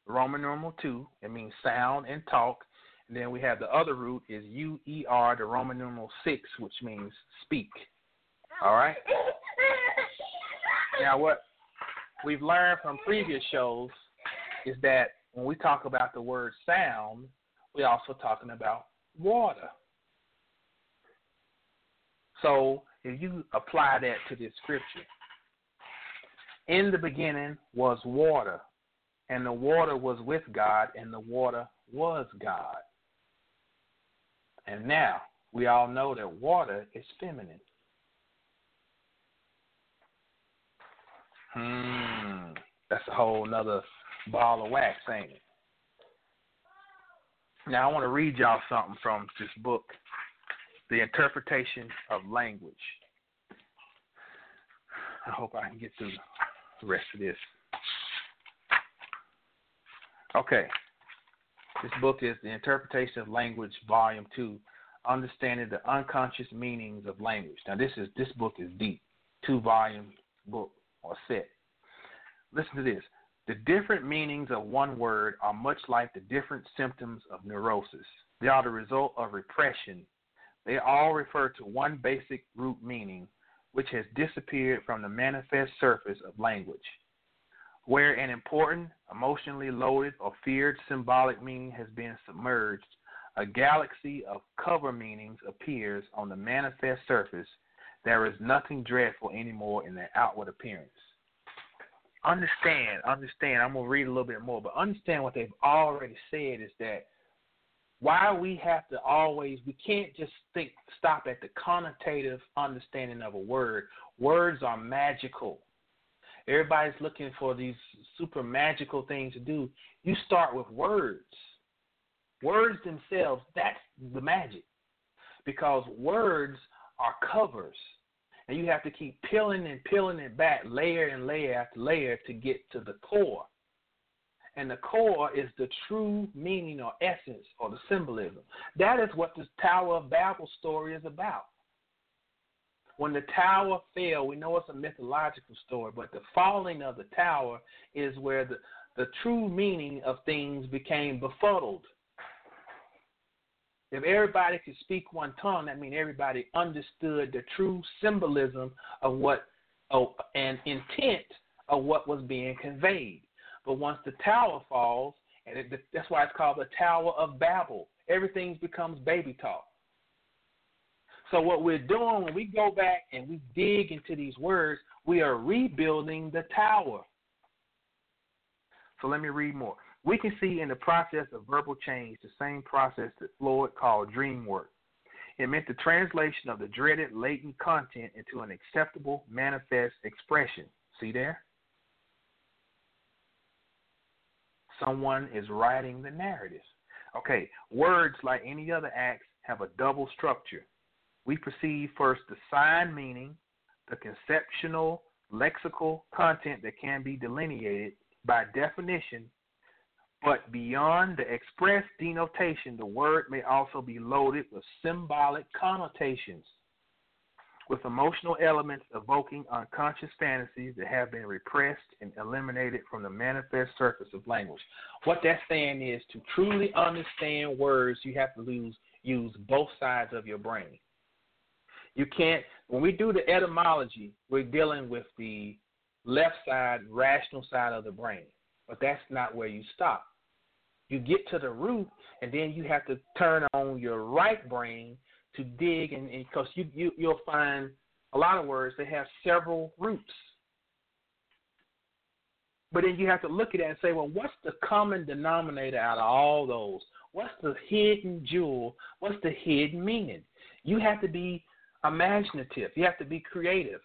Roman numeral two, it means sound and talk. And then we have the other root is U E R, the Roman numeral six, which means speak. All right. Now what we've learned from previous shows is that when we talk about the word sound, we're also talking about water. So if you apply that to this scripture, in the beginning was water, and the water was with God, and the water was God. And now we all know that water is feminine. Hmm, that's a whole nother ball of wax, ain't it? Now I want to read y'all something from this book, The Interpretation of Language. I hope I can get through the rest of this. Okay. This book is The Interpretation of Language, Volume 2, Understanding the Unconscious Meanings of Language. Now this is this book is deep. Two volume book or set. Listen to this. The different meanings of one word are much like the different symptoms of neurosis. They are the result of repression. They all refer to one basic root meaning, which has disappeared from the manifest surface of language. Where an important, emotionally loaded, or feared symbolic meaning has been submerged, a galaxy of cover meanings appears on the manifest surface. There is nothing dreadful anymore in their outward appearance understand, understand. I'm gonna read a little bit more, but understand what they've already said is that why we have to always we can't just think stop at the connotative understanding of a word. Words are magical. Everybody's looking for these super magical things to do. You start with words. Words themselves, that's the magic. Because words are covers and you have to keep peeling and peeling it back layer and layer after layer to get to the core. And the core is the true meaning or essence or the symbolism. That is what the Tower of Babel story is about. When the tower fell, we know it's a mythological story, but the falling of the tower is where the, the true meaning of things became befuddled. If everybody could speak one tongue, that means everybody understood the true symbolism of what oh, and intent of what was being conveyed. But once the tower falls, and it, that's why it's called the Tower of Babel, everything becomes baby talk. So what we're doing when we go back and we dig into these words, we are rebuilding the tower. So let me read more. We can see in the process of verbal change the same process that Freud called dream work. It meant the translation of the dreaded latent content into an acceptable manifest expression. See there? Someone is writing the narrative. Okay, words, like any other acts, have a double structure. We perceive first the sign meaning, the conceptual, lexical content that can be delineated by definition but beyond the express denotation, the word may also be loaded with symbolic connotations, with emotional elements evoking unconscious fantasies that have been repressed and eliminated from the manifest surface of language. What that's saying is to truly understand words, you have to use, use both sides of your brain. You can't, when we do the etymology, we're dealing with the left side, rational side of the brain. But that's not where you stop. You get to the root, and then you have to turn on your right brain to dig, and because you, you you'll find a lot of words that have several roots. But then you have to look at it and say, well, what's the common denominator out of all those? What's the hidden jewel? What's the hidden meaning? You have to be imaginative. You have to be creative.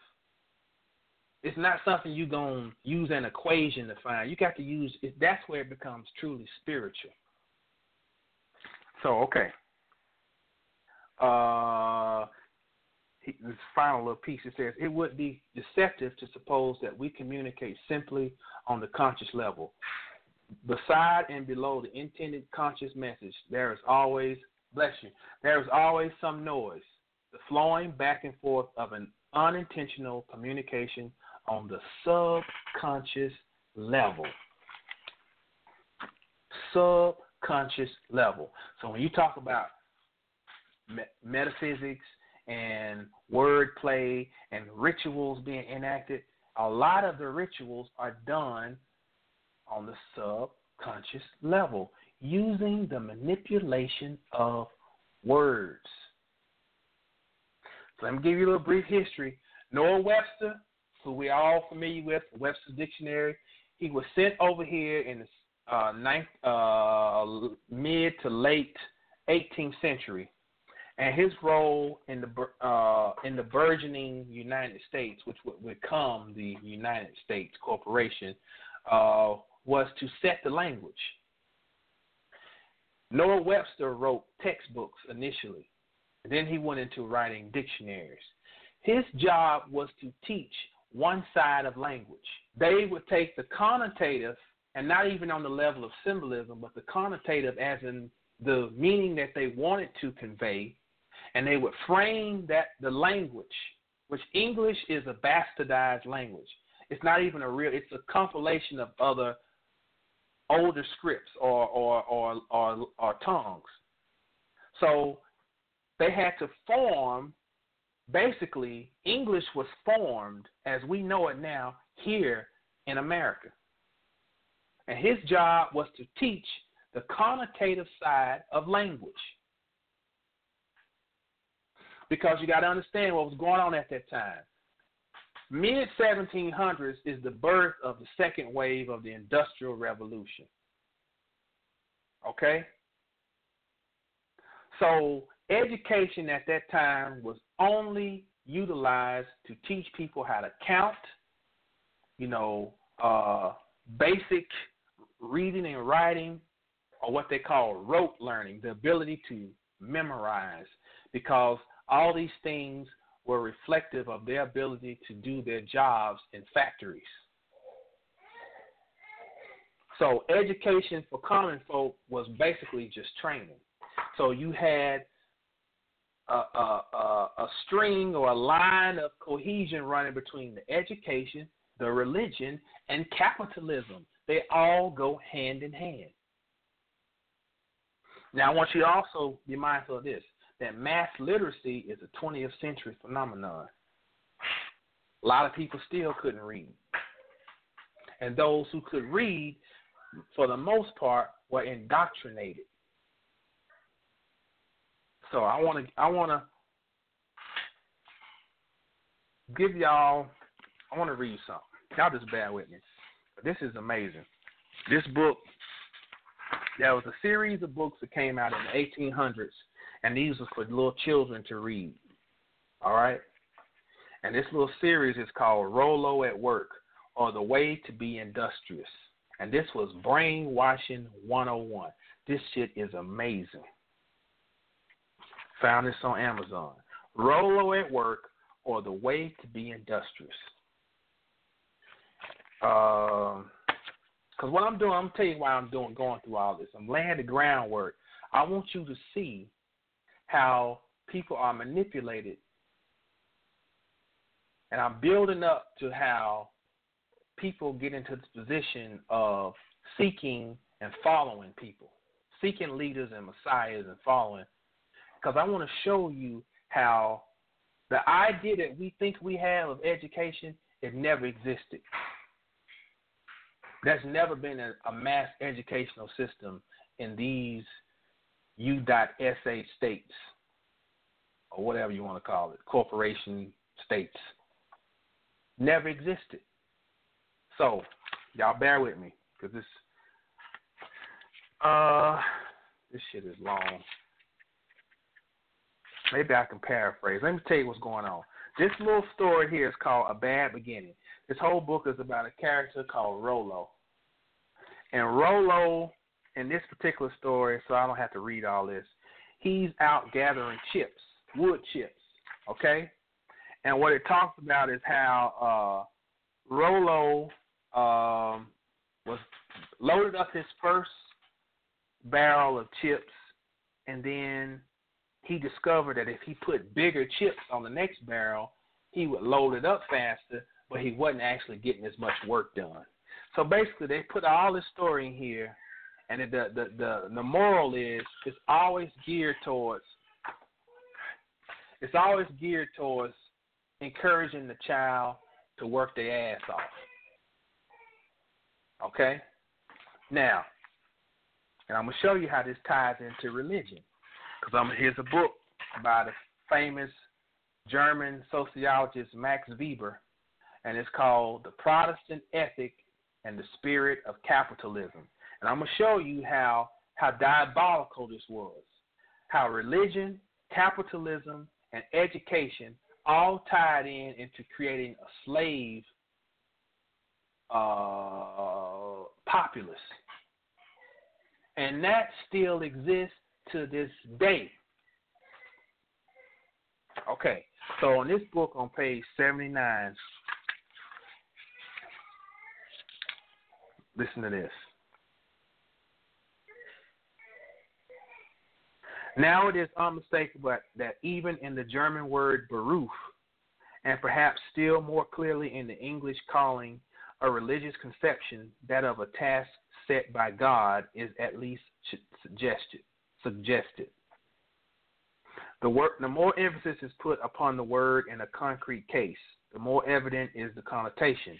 It's not something you're going to use an equation to find. You got to use it. That's where it becomes truly spiritual. So, okay. Uh, final little piece it says it would be deceptive to suppose that we communicate simply on the conscious level. Beside and below the intended conscious message, there is always, bless you, there is always some noise, the flowing back and forth of an unintentional communication on the subconscious level. Subconscious level. So when you talk about metaphysics and wordplay and rituals being enacted, a lot of the rituals are done on the subconscious level using the manipulation of words. So let me give you a little brief history. Noah Webster, who we are all familiar with, Webster's Dictionary, he was sent over here in the uh, ninth, uh, mid to late 18th century, and his role in the uh, in the burgeoning United States, which would become the United States Corporation, uh, was to set the language. Noah Webster wrote textbooks initially. Then he went into writing dictionaries. His job was to teach one side of language. They would take the connotative, and not even on the level of symbolism, but the connotative as in the meaning that they wanted to convey, and they would frame that the language, which English is a bastardized language. It's not even a real. It's a compilation of other older scripts or or or or, or tongues. So they had to form. Basically, English was formed as we know it now here in America. And his job was to teach the connotative side of language. Because you got to understand what was going on at that time. Mid 1700s is the birth of the second wave of the Industrial Revolution. Okay? So, education at that time was only utilized to teach people how to count, you know, uh, basic reading and writing, or what they call rote learning, the ability to memorize, because all these things were reflective of their ability to do their jobs in factories. So education for common folk was basically just training. So you had a, a, a, a string or a line of cohesion running between the education, the religion, and capitalism. They all go hand in hand. Now, I want you to also be mindful of this that mass literacy is a 20th century phenomenon. A lot of people still couldn't read. And those who could read, for the most part, were indoctrinated. So I want to I want to give y'all I want to read something. Y'all just bear with me. This is amazing. This book there was a series of books that came out in the 1800s, and these were for little children to read. All right? And this little series is called Rollo at Work or The Way to Be Industrious. And this was Brainwashing 101. This shit is amazing. Found this on Amazon. Rollo at Work or The Way to Be Industrious. Um, because what I'm doing, I'm gonna tell you why I'm doing going through all this. I'm laying the groundwork. I want you to see how people are manipulated, and I'm building up to how people get into this position of seeking and following people, seeking leaders and messiahs and following. Because I want to show you how the idea that we think we have of education it never existed. There's never been a, a mass educational system in these U.SA states, or whatever you want to call it, corporation states. Never existed. So, y'all bear with me, because this, uh, this shit is long. Maybe I can paraphrase. Let me tell you what's going on. This little story here is called A Bad Beginning. This whole book is about a character called Rollo. And Rollo, in this particular story, so I don't have to read all this, he's out gathering chips, wood chips, okay? And what it talks about is how uh, Rollo um, was loaded up his first barrel of chips, and then he discovered that if he put bigger chips on the next barrel, he would load it up faster, but he wasn't actually getting as much work done. So basically, they put all this story in here, and the the the the moral is it's always geared towards it's always geared towards encouraging the child to work their ass off. Okay? Now, and I'm gonna show you how this ties into religion, because I'm here's a book by the famous German sociologist Max Weber, and it's called The Protestant Ethic and the Spirit of Capitalism. And I'm going to show you how, how diabolical this was, how religion, capitalism, and education all tied in into creating a slave uh, populace. And that still exists to this day. Okay, so in this book on page 79, listen to this. Now it is unmistakable that even in the German word Beruf, and perhaps still more clearly in the English calling a religious conception, that of a task set by God, is at least suggested. Suggested. The, word, the more emphasis is put upon the word in a concrete case, the more evident is the connotation.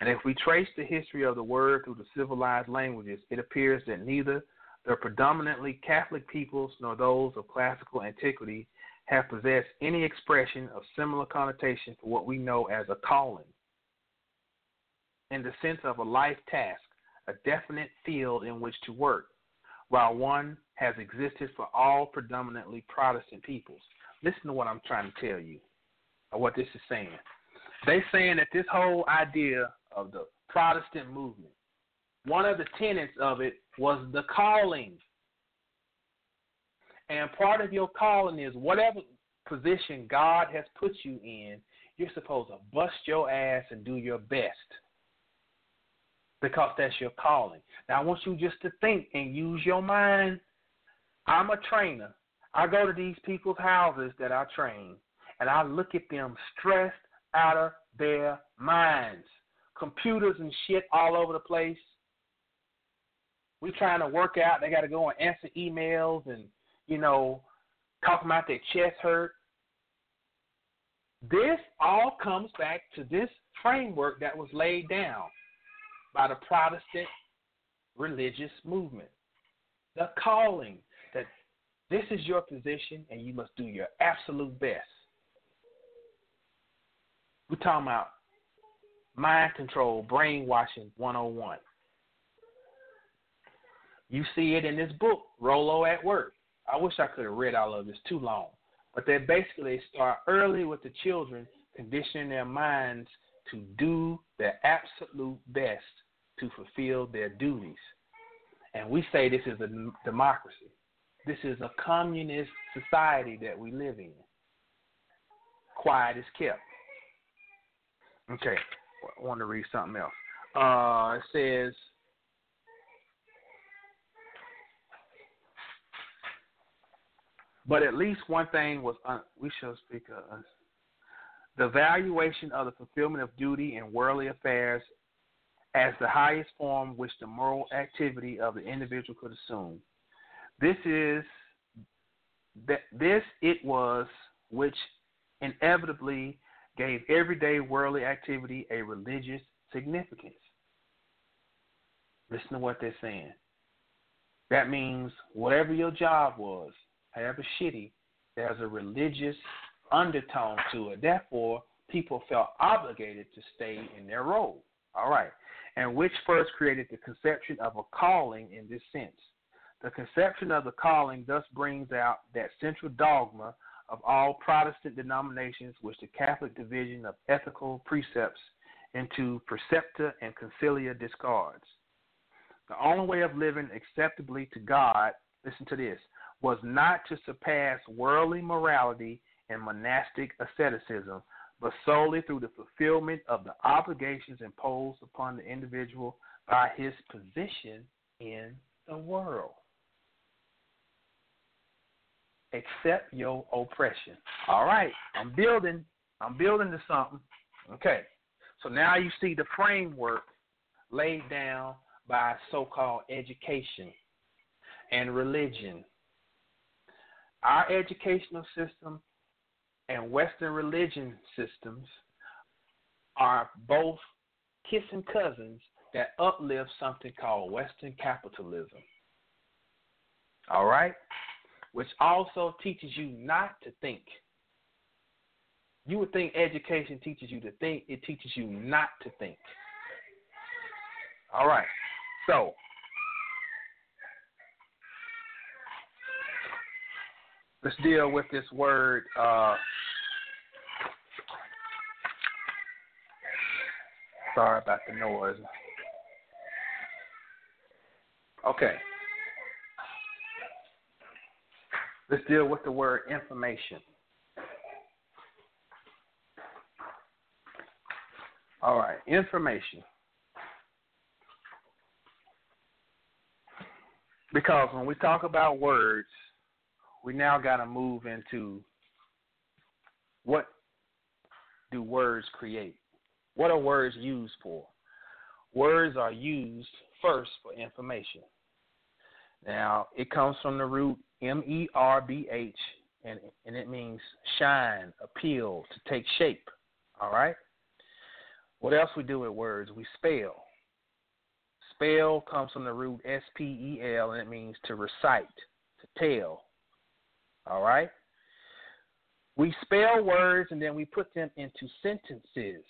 And if we trace the history of the word through the civilized languages, it appears that neither the predominantly Catholic peoples nor those of classical antiquity have possessed any expression of similar connotation for what we know as a calling. In the sense of a life task, a definite field in which to work, while one has existed for all predominantly Protestant peoples. Listen to what I'm trying to tell you, or what this is saying. They're saying that this whole idea of the Protestant movement, one of the tenets of it was the calling. And part of your calling is whatever position God has put you in, you're supposed to bust your ass and do your best because that's your calling. Now, I want you just to think and use your mind. I'm a trainer. I go to these people's houses that I train, and I look at them stressed out of their minds. Computers and shit all over the place. We trying to work out. They got to go and answer emails and you know talking about their chest hurt. This all comes back to this framework that was laid down by the Protestant religious movement. The calling that this is your position and you must do your absolute best. We're talking about mind control, brainwashing 101. You see it in this book, Rollo at Work. I wish I could have read all of this too long. But they basically start early with the children, conditioning their minds to do their absolute best to fulfill their duties. And we say this is a democracy. This is a communist society that we live in. Quiet is kept. Okay, I want to read something else. Uh, it says, but at least one thing was, un- we shall speak of the valuation of the fulfillment of duty in worldly affairs as the highest form which the moral activity of the individual could assume. This is that this it was which inevitably gave everyday worldly activity a religious significance. Listen to what they're saying. That means whatever your job was, however shitty, there's a religious undertone to it. Therefore, people felt obligated to stay in their role. All right and which first created the conception of a calling in this sense. The conception of the calling thus brings out that central dogma of all Protestant denominations, which the Catholic division of ethical precepts into praecepta and consilia discards. The only way of living acceptably to God, listen to this, was not to surpass worldly morality and monastic asceticism, but solely through the fulfillment of the obligations imposed upon the individual by his position in the world. Accept your oppression. All right, I'm building. I'm building to something. Okay, so now you see the framework laid down by so called education and religion. Our educational system and Western religion systems are both kissing cousins that uplift something called Western capitalism. All right? Which also teaches you not to think You would think education teaches you to think, it teaches you not to think. All right. So, let's deal with this word uh, sorry about the noise. Okay. Let's deal with the word information. All right, information. Because when we talk about words, we now got to move into what do words create? What are words used for? Words are used first for information. Now, it comes from the root M E R B H, and, and it means shine, appeal, to take shape. All right? What else we do with words? We spell. Spell comes from the root S P E L, and it means to recite, to tell. All right? We spell words and then we put them into sentences.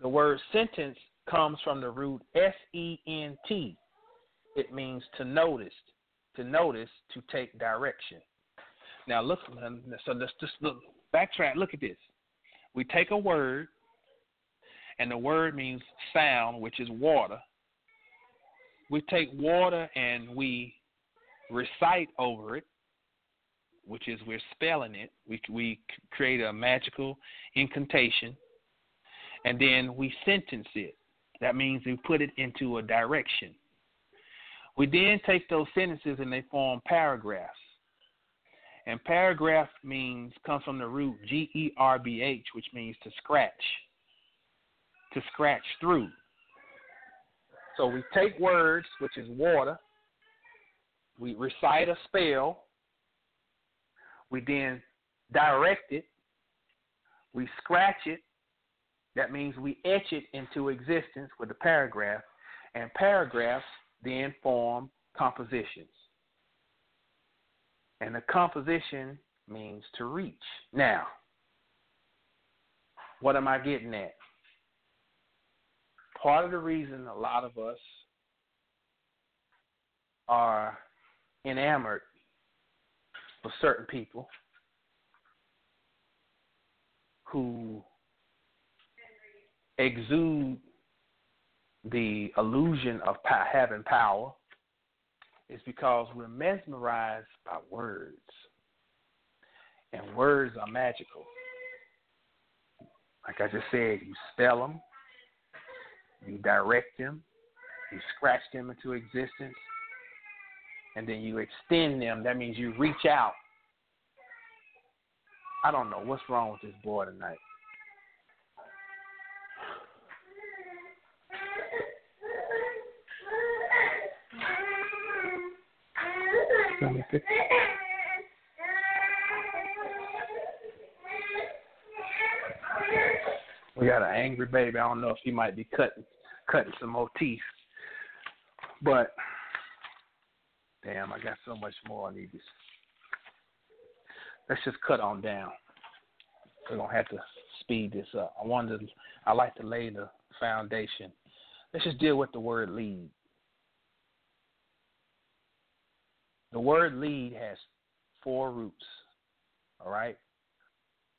The word sentence comes from the root S E N T. It means to notice, to notice, to take direction. Now look, so let's just look backtrack. Look at this. We take a word, and the word means sound, which is water. We take water and we recite over it, which is we're spelling it. We we create a magical incantation, and then we sentence it. That means we put it into a direction. We then take those sentences and they form paragraphs. And paragraph means comes from the root G E R B H, which means to scratch, to scratch through. So we take words, which is water, we recite a spell, we then direct it, we scratch it, that means we etch it into existence with a paragraph, and paragraphs then form compositions. And the composition means to reach. Now, what am I getting at? Part of the reason a lot of us are enamored with certain people who exude the illusion of having power is because we're mesmerized by words. And words are magical. Like I just said, you spell them, you direct them, you scratch them into existence, and then you extend them. That means you reach out. I don't know what's wrong with this boy tonight. We got an angry baby. I don't know if he might be cutting cutting some more teeth. But damn, I got so much more I need to let's just cut on down. We're gonna have to speed this up. I wanted I like to lay the foundation. Let's just deal with the word lead. The word lead has four roots. All right.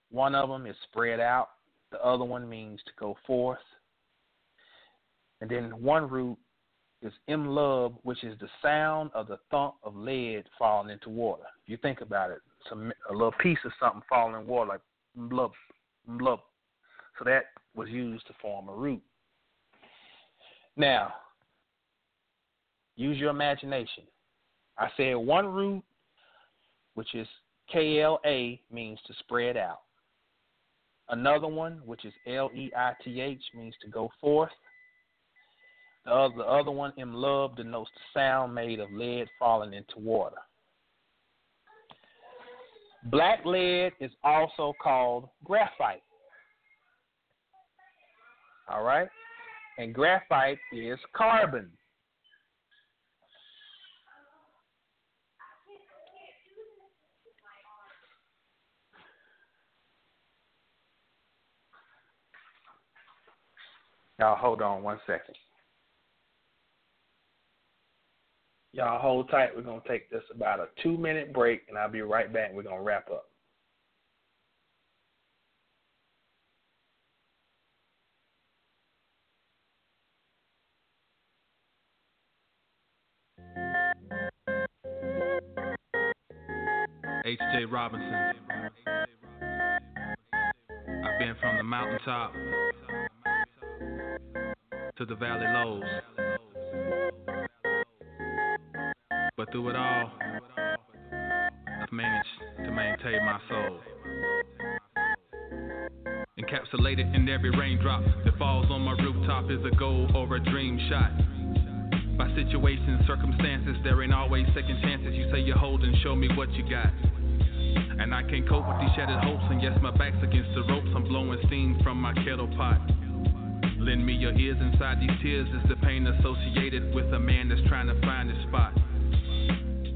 One of them is spread out. The other one means to go forth. And then one root is imlub, which is the sound of the thump of lead falling into water. If you think about it, some a little piece of something falling in water, like blub, blub. So that was used to form a root. Now, use your imagination. I said one root, which is KLA, means to spread out. Another one, which is L E I T H, means to go forth. The other, the other one, imlub, denotes the sound made of lead falling into water. Black lead is also called graphite. All right? And graphite is carbon. Y'all hold on one second. Y'all hold tight. We're going to take this about a two minute break, and I'll be right back. We're going to wrap up. H.J. Robinson. I've been from the mountaintop to the valley lows. But through it all, I've managed to maintain my soul. Encapsulated in every raindrop that falls on my rooftop is a goal or a dream shot. By situations, circumstances, there ain't always second chances. You say you're holding, show me what you got. And I can't cope with these shattered hopes, and yes, my back's against the ropes. I'm blowing steam from my kettle pot. Lend me your ears inside these tears is the pain associated with a man that's trying to find his spot.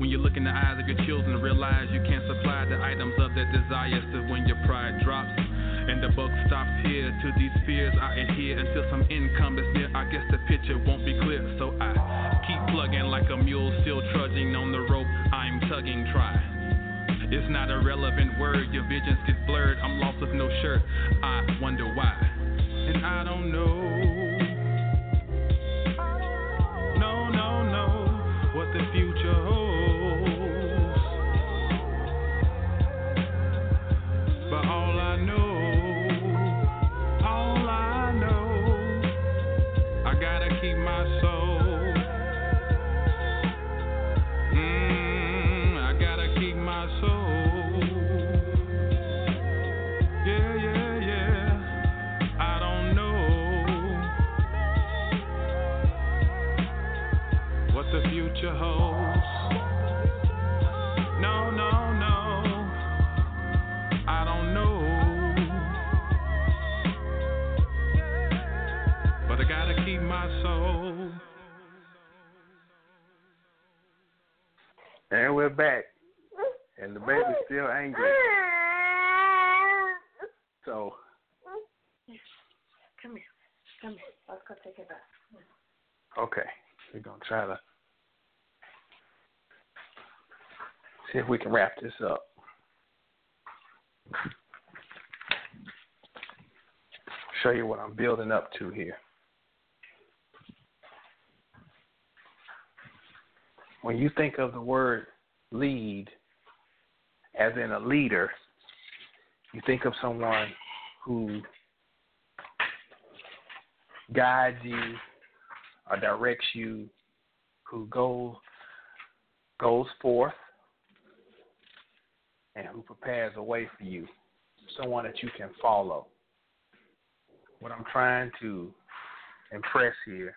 When you look in the eyes of your children, realize you can't supply the items of their desires to when your pride drops. And the buck stops here. To these fears, I adhere until some income is near. I guess the picture won't be clear, so I keep plugging like a mule, still trudging on the rope. I'm tugging, try. It's not a relevant word, your visions get blurred. I'm lost with no shirt. I wonder why. And I don't know. No, no, no. What the future holds. Back. And the baby's mm. still angry. So, Come here. Come here. Let's go take a bath. okay. We're going to try to see if we can wrap this up. Show you what I'm building up to here. When you think of the word lead, as in a leader, you think of someone who guides you or directs you, who goes goes forth and who prepares a way for you, someone that you can follow. What I'm trying to impress here,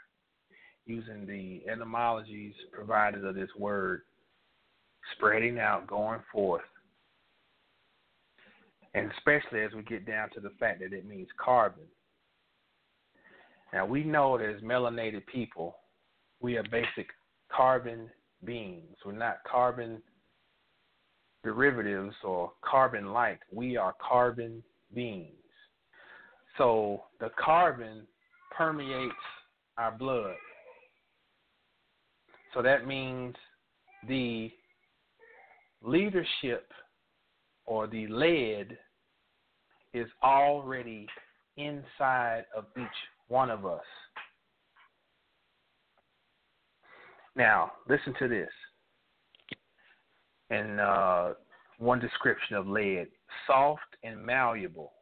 using the etymologies provided of this word, spreading out, going forth, and especially as we get down to the fact that it means carbon. Now we know that as melanated people, we are basic carbon beings. We're not carbon derivatives or carbon like. We are carbon beings. So the carbon permeates our blood. So that means the leadership or the lead is already inside of each one of us. Now, listen to this. And uh, one description of lead soft and malleable.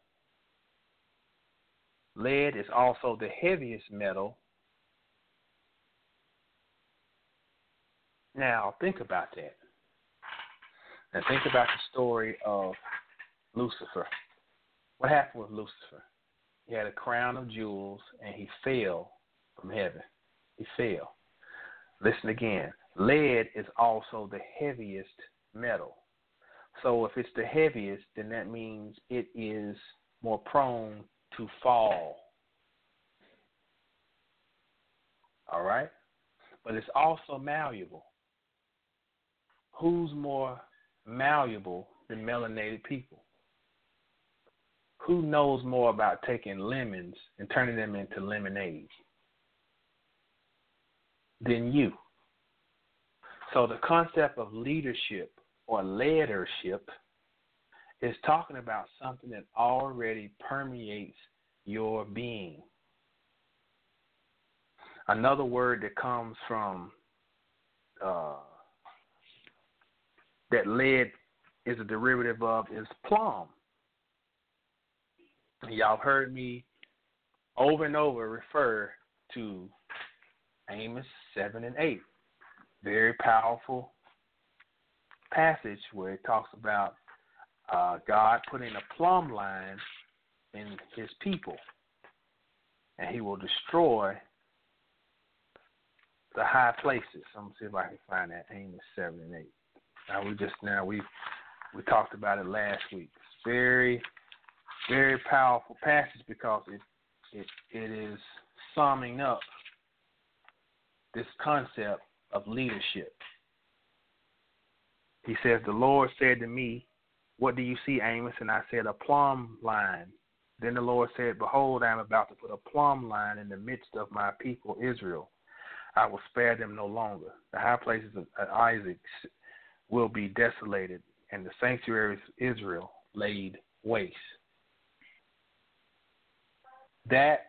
Lead is also the heaviest metal. Now, think about that. And think about the story of Lucifer. What happened with Lucifer? He had a crown of jewels and he fell from heaven. He fell. Listen again. Lead is also the heaviest metal. So if it's the heaviest, then that means it is more prone to fall. All right? But it's also malleable. Who's more malleable than melanated people? who knows more about taking lemons and turning them into lemonade than you? So the concept of leadership or leadership is talking about something that already permeates your being. Another word that comes from uh, that lead is a derivative of is plum. Y'all heard me over and over refer to Amos 7 and 8. Very powerful passage where it talks about uh, God putting a plumb line in his people, and he will destroy the high places. I'm gonna see if I can find that Amos seven and eight. Now we just now we we talked about it last week. Very very powerful passage because it it it is summing up this concept of leadership. He says, The Lord said to me, What do you see, Amos? And I said, A plumb line. Then the Lord said, Behold, I am about to put a plumb line in the midst of my people Israel. I will spare them no longer. The high places of Isaac will be desolated, and the sanctuaries of Israel laid waste. That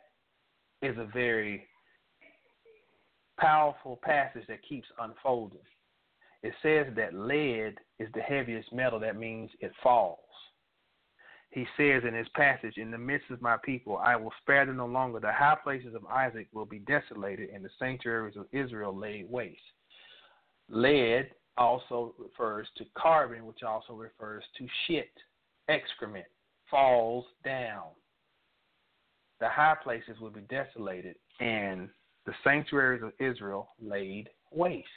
is a very powerful passage that keeps unfolding. It says that lead is the heaviest metal, that means it falls. He says in his passage, In the midst of my people, I will spare them no longer. The high places of Isaac will be desolated, and the sanctuaries of Israel laid waste. Lead also refers to carbon, which also refers to shit, excrement, falls down. The high places will be desolated, and the sanctuaries of Israel laid waste.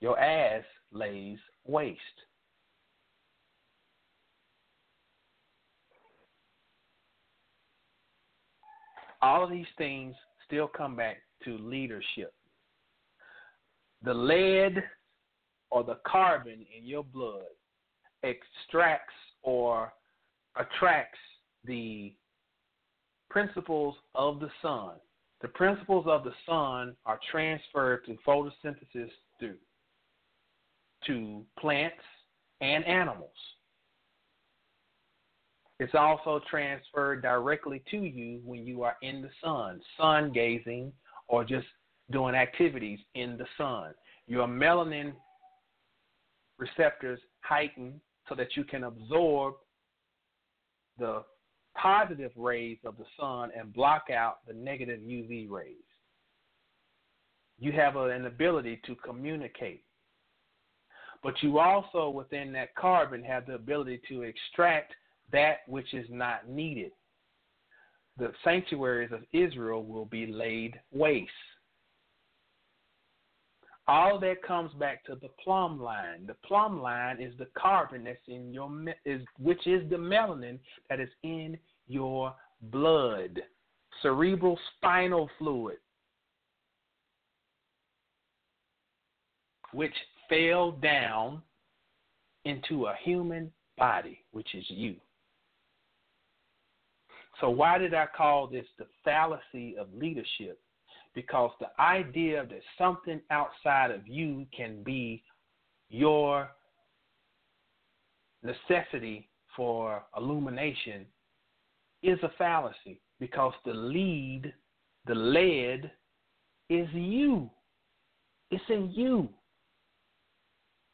Your ass lays waste. All of these things still come back to leadership. The lead or the carbon in your blood extracts or attracts the principles of the sun. The principles of the sun are transferred to photosynthesis through to plants and animals. It's also transferred directly to you when you are in the sun, sun gazing, or just doing activities in the sun. Your melanin receptors heighten so that you can absorb the positive rays of the sun and block out the negative UV rays. You have an ability to communicate. But you also, within that carbon, have the ability to extract that which is not needed. The sanctuaries of Israel will be laid waste. All that comes back to the plumb line. The plumb line is the carbon that's in your is which is the melanin that is in your blood, cerebral spinal fluid, which fell down into a human body, which is you. So, why did I call this the fallacy of leadership? Because the idea that something outside of you can be your necessity for illumination is a fallacy because the lead, the lead, is you. It's in you.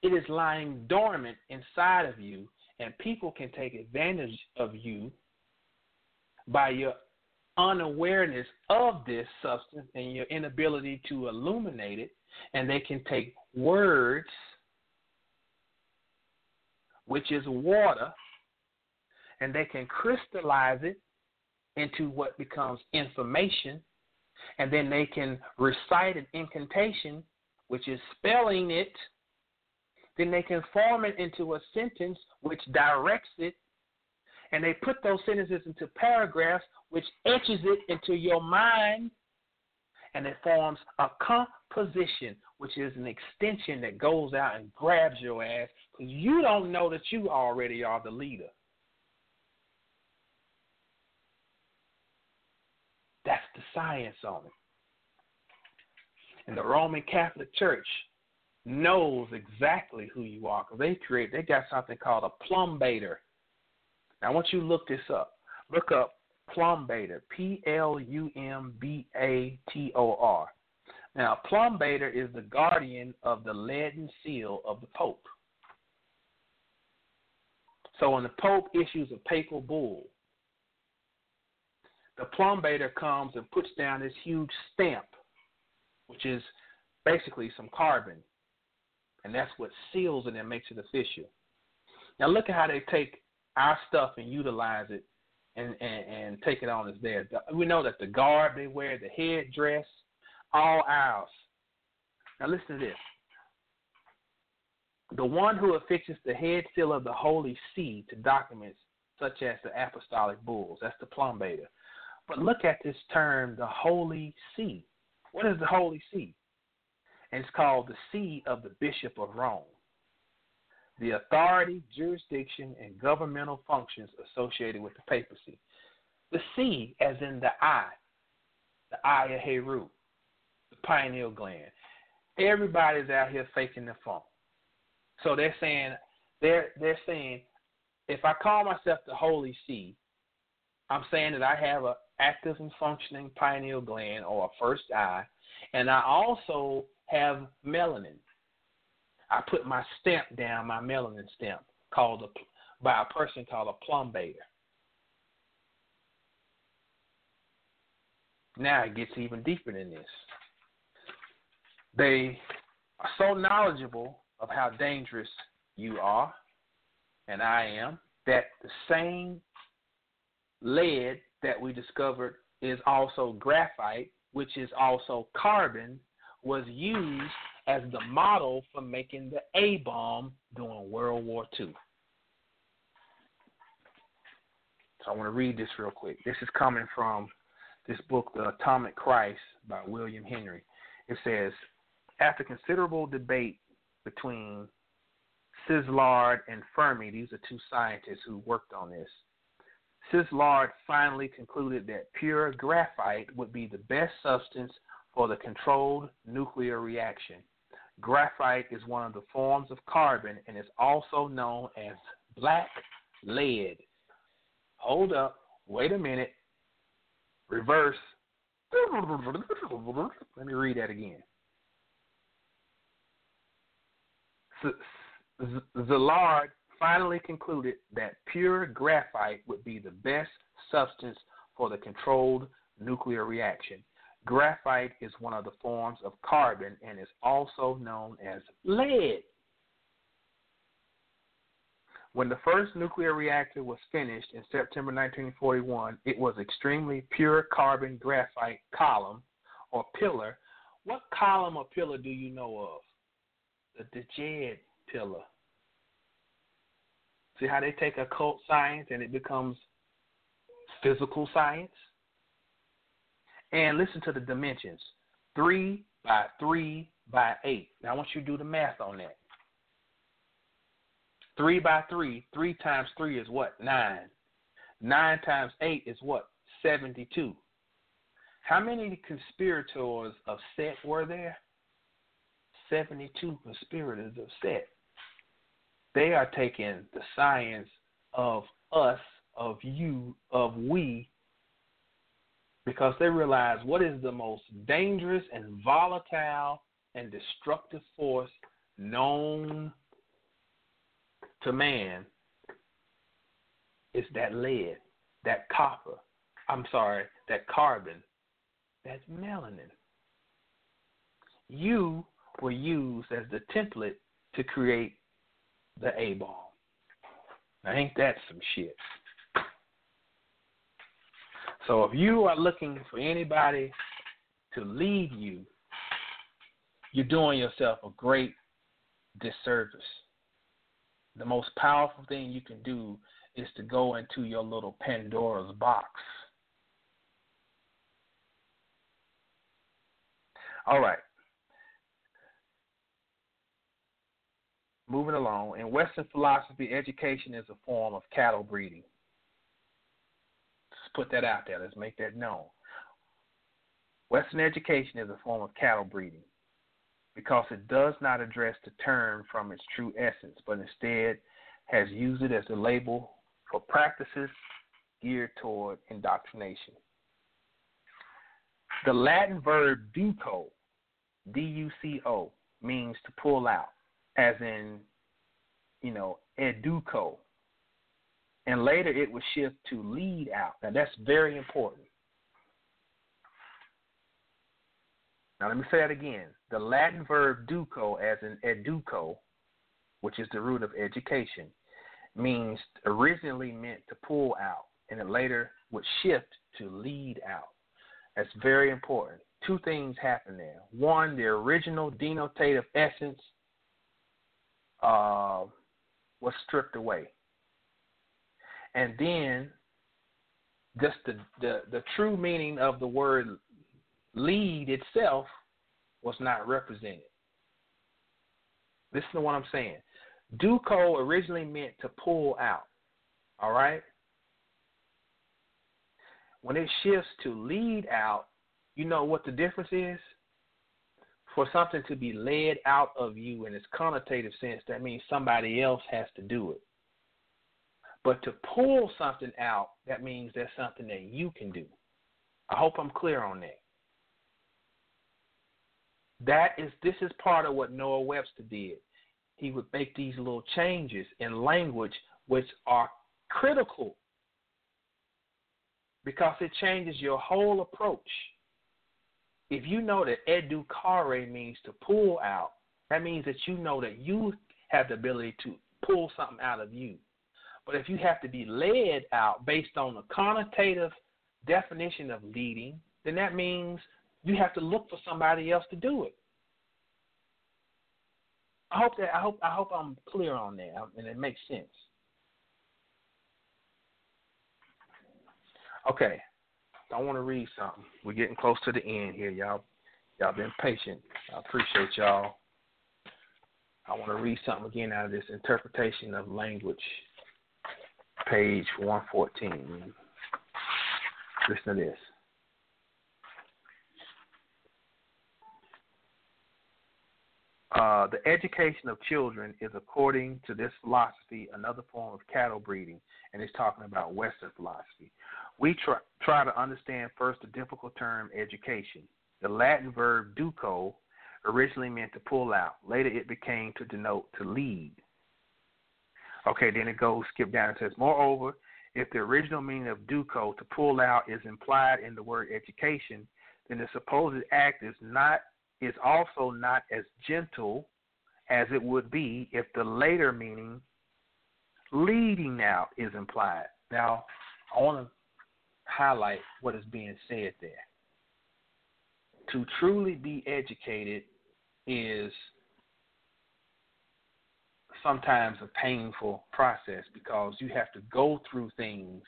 It is lying dormant inside of you, and people can take advantage of you by your unawareness of this substance and your inability to illuminate it, and they can take words, which is water, and they can crystallize it into what becomes information, and then they can recite an incantation, which is spelling it. Then they can form it into a sentence which directs it and they put those sentences into paragraphs, which etches it into your mind. and it forms a composition, which is an extension that goes out and grabs your ass because you don't know that you already are the leader. That's the science on it. And the Roman Catholic Church knows exactly who you are because they create, they got something called a plumbator. Now, I want you to look this up. Look up plumbator, P L U M B A T O R. Now, plumbator is the guardian of the leaden seal of the Pope. So when the Pope issues a papal bull, the plumbator comes and puts down this huge stamp, which is basically some carbon. And that's what seals it and makes it official. Now look at how they take our stuff and utilize it and, and, and take it on as theirs. We know that the garb they wear, the headdress, all ours. Now listen to this. The one who affixes the head seal of the Holy See to documents such as the apostolic bulls, that's the plumbator. But look at this term, the Holy See. What is the Holy See? And it's called the See of the Bishop of Rome. The authority, jurisdiction, and governmental functions associated with the papacy. The See, as in the eye, the eye of Heru, the pineal gland. Everybody's out here faking the funk. So they're saying they're they're saying if I call myself the Holy See, I'm saying that I have a active and functioning pineal gland or a first eye, and I also have melanin. I put my stamp down, my melanin stamp, called a, by a person called a plumbator. Now it gets even deeper than this. They are so knowledgeable of how dangerous you are, and I am, that the same lead that we discovered is also graphite, which is also carbon, was used as the model for making the A bomb during World War II. So I want to read this real quick. This is coming from this book, The Atomic Christ by William Henry. It says, after considerable debate between Szilard and Fermi, these are two scientists who worked on this, Szilard finally concluded that pure graphite would be the best substance for the controlled nuclear reaction. Graphite is one of the forms of carbon and is also known as black lead. Hold up, wait a minute, reverse. Let me read that again. Szilard finally concluded that pure graphite would be the best substance for the controlled nuclear reaction. Graphite is one of the forms of carbon and is also known as lead. When the first nuclear reactor was finished in September 1941, it was extremely pure carbon graphite column or pillar. What column or pillar do you know of? The Djed pillar. See how they take occult science and it becomes physical science? And listen to the dimensions three by three by eight. Now I want you to do the math on that. Three by three, three times three is what? Nine. Nine times eight is what? 72. How many conspirators of Set were there? 72 conspirators of Set. They are taking the science of us, of you, of we, because they realize what is the most dangerous and volatile and destructive force known to man is that lead, that copper, I'm sorry, that carbon, that melanin. You were used as the template to create the A bomb. Now, ain't that some shit? So, if you are looking for anybody to lead you, you're doing yourself a great disservice. The most powerful thing you can do is to go into your little Pandora's box All right. Moving along, in Western philosophy, education is a form of cattle breeding. Put that out there. Let's make that known. Western education is a form of cattle breeding because it does not address the term from its true essence, but instead has used it as a label for practices geared toward indoctrination. The Latin verb duco, D U C O, means to pull out, as in, you know, educo. And later it would shift to lead out. Now that's very important. Now let me say that again. The Latin verb duco, as in educo, which is the root of education, means originally meant to pull out, and it later would shift to lead out. That's very important. Two things happen there. One, the original denotative essence uh, was stripped away. And then just the, the, the true meaning of the word lead itself was not represented. Listen to what I'm saying. Duco originally meant to pull out. All right? When it shifts to lead out, you know what the difference is? For something to be led out of you in its connotative sense, that means somebody else has to do it. But to pull something out, that means that's something that you can do. I hope I'm clear on that. That is this is part of what Noah Webster did. He would make these little changes in language which are critical because it changes your whole approach. If you know that educare means to pull out, that means that you know that you have the ability to pull something out of you. But if you have to be led out based on the connotative definition of leading, then that means you have to look for somebody else to do it. I hope that I hope I hope I'm clear on that um, and it makes sense. Okay. I want to read something. We're getting close to the end here, y'all. Y'all been patient. I appreciate y'all. I want to read something again out of this interpretation of language, page 114. Listen to this. Uh, the education of children is, according to this philosophy, another form of cattle breeding, and it's talking about Western philosophy. We try, try to understand first the difficult term education. The Latin verb duco originally meant to pull out. Later, it became to denote to lead. Okay, then it goes, skip down and says, Moreover, if the original meaning of duco, to pull out, is implied in the word education, then the supposed act is not is also not as gentle as it would be if the later meaning leading out is implied. Now, I want to highlight what is being said there. To truly be educated is sometimes a painful process because you have to go through things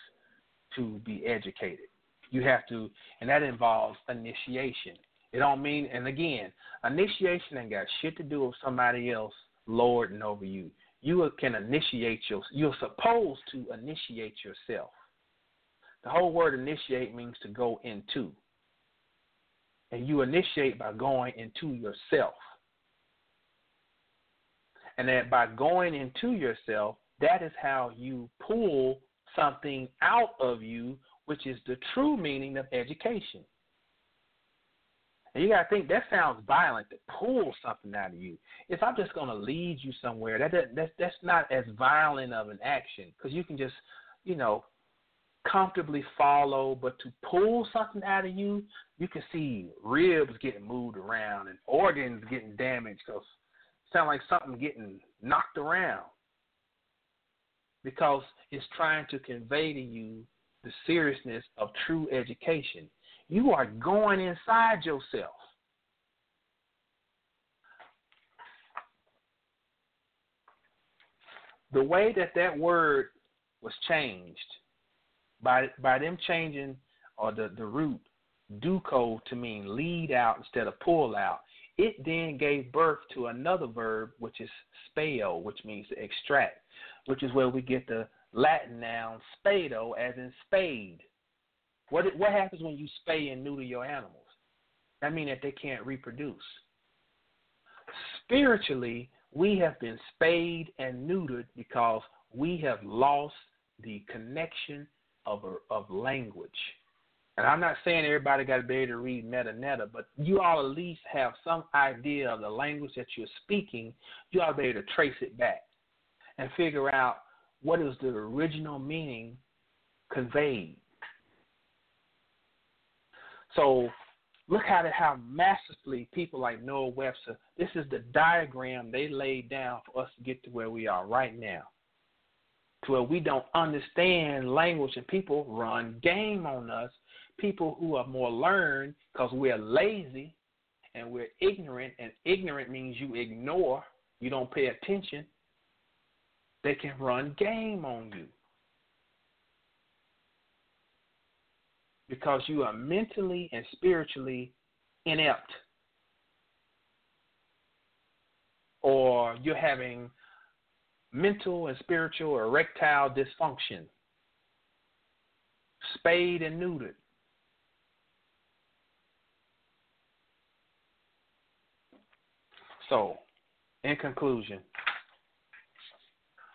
to be educated. You have to, and that involves initiation. It don't mean, and again, initiation ain't got shit to do with somebody else lording over you. You can initiate your. You're supposed to initiate yourself. The whole word initiate means to go into, and you initiate by going into yourself. And that by going into yourself, that is how you pull something out of you, which is the true meaning of education. And you gotta think that sounds violent to pull something out of you. If I'm just gonna lead you somewhere, that that's that's not as violent of an action because you can just, you know, comfortably follow. But to pull something out of you, you can see ribs getting moved around and organs getting damaged because it sounds like something getting knocked around because it's trying to convey to you the seriousness of true education. You are going inside yourself. The way that that word was changed by by them changing or the, the root duco to mean lead out instead of pull out. It then gave birth to another verb, which is speo, which means to extract, which is where we get the Latin noun spado, as in spade. What what happens when you spay and neuter your animals? That means that they can't reproduce. Spiritually, we have been spayed and neutered because we have lost the connection of a, of language. And I'm not saying everybody got to be able to read metaneta, but you all at least have some idea of the language that you're speaking. You ought to be able to trace it back and figure out what is the original meaning conveyed. So look at how massively people like Noah Webster, this is the diagram they laid down for us to get to where we are right now. To where we don't understand language and people run game on us people who are more learned because we're lazy and we're ignorant, and ignorant means you ignore, you don't pay attention, they can run game on you. Because you are mentally and spiritually inept. Or you're having mental and spiritual erectile dysfunction, spayed and neutered. So, in conclusion,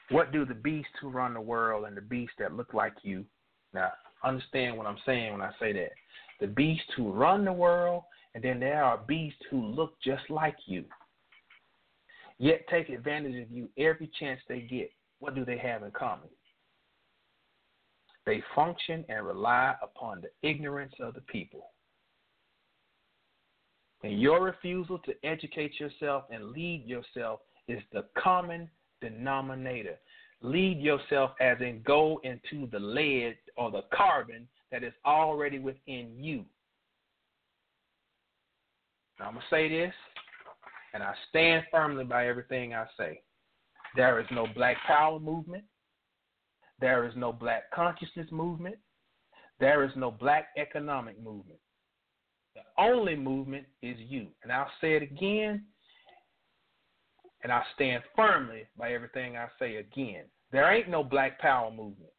what do the beasts who run the world and the beasts that look like you? Now, understand what I'm saying when I say that. The beasts who run the world, and then there are beasts who look just like you, yet take advantage of you every chance they get. What do they have in common? They function and rely upon the ignorance of the people. And your refusal to educate yourself and lead yourself is the common denominator. Lead yourself as in go into the lead or the carbon that is already within you. Now, I'm going to say this, and I stand firmly by everything I say. There is no black power movement. There is no black consciousness movement. There is no black economic movement. The only movement is you. And I'll say it again, and I stand firmly by everything I say again. There ain't no black power movement.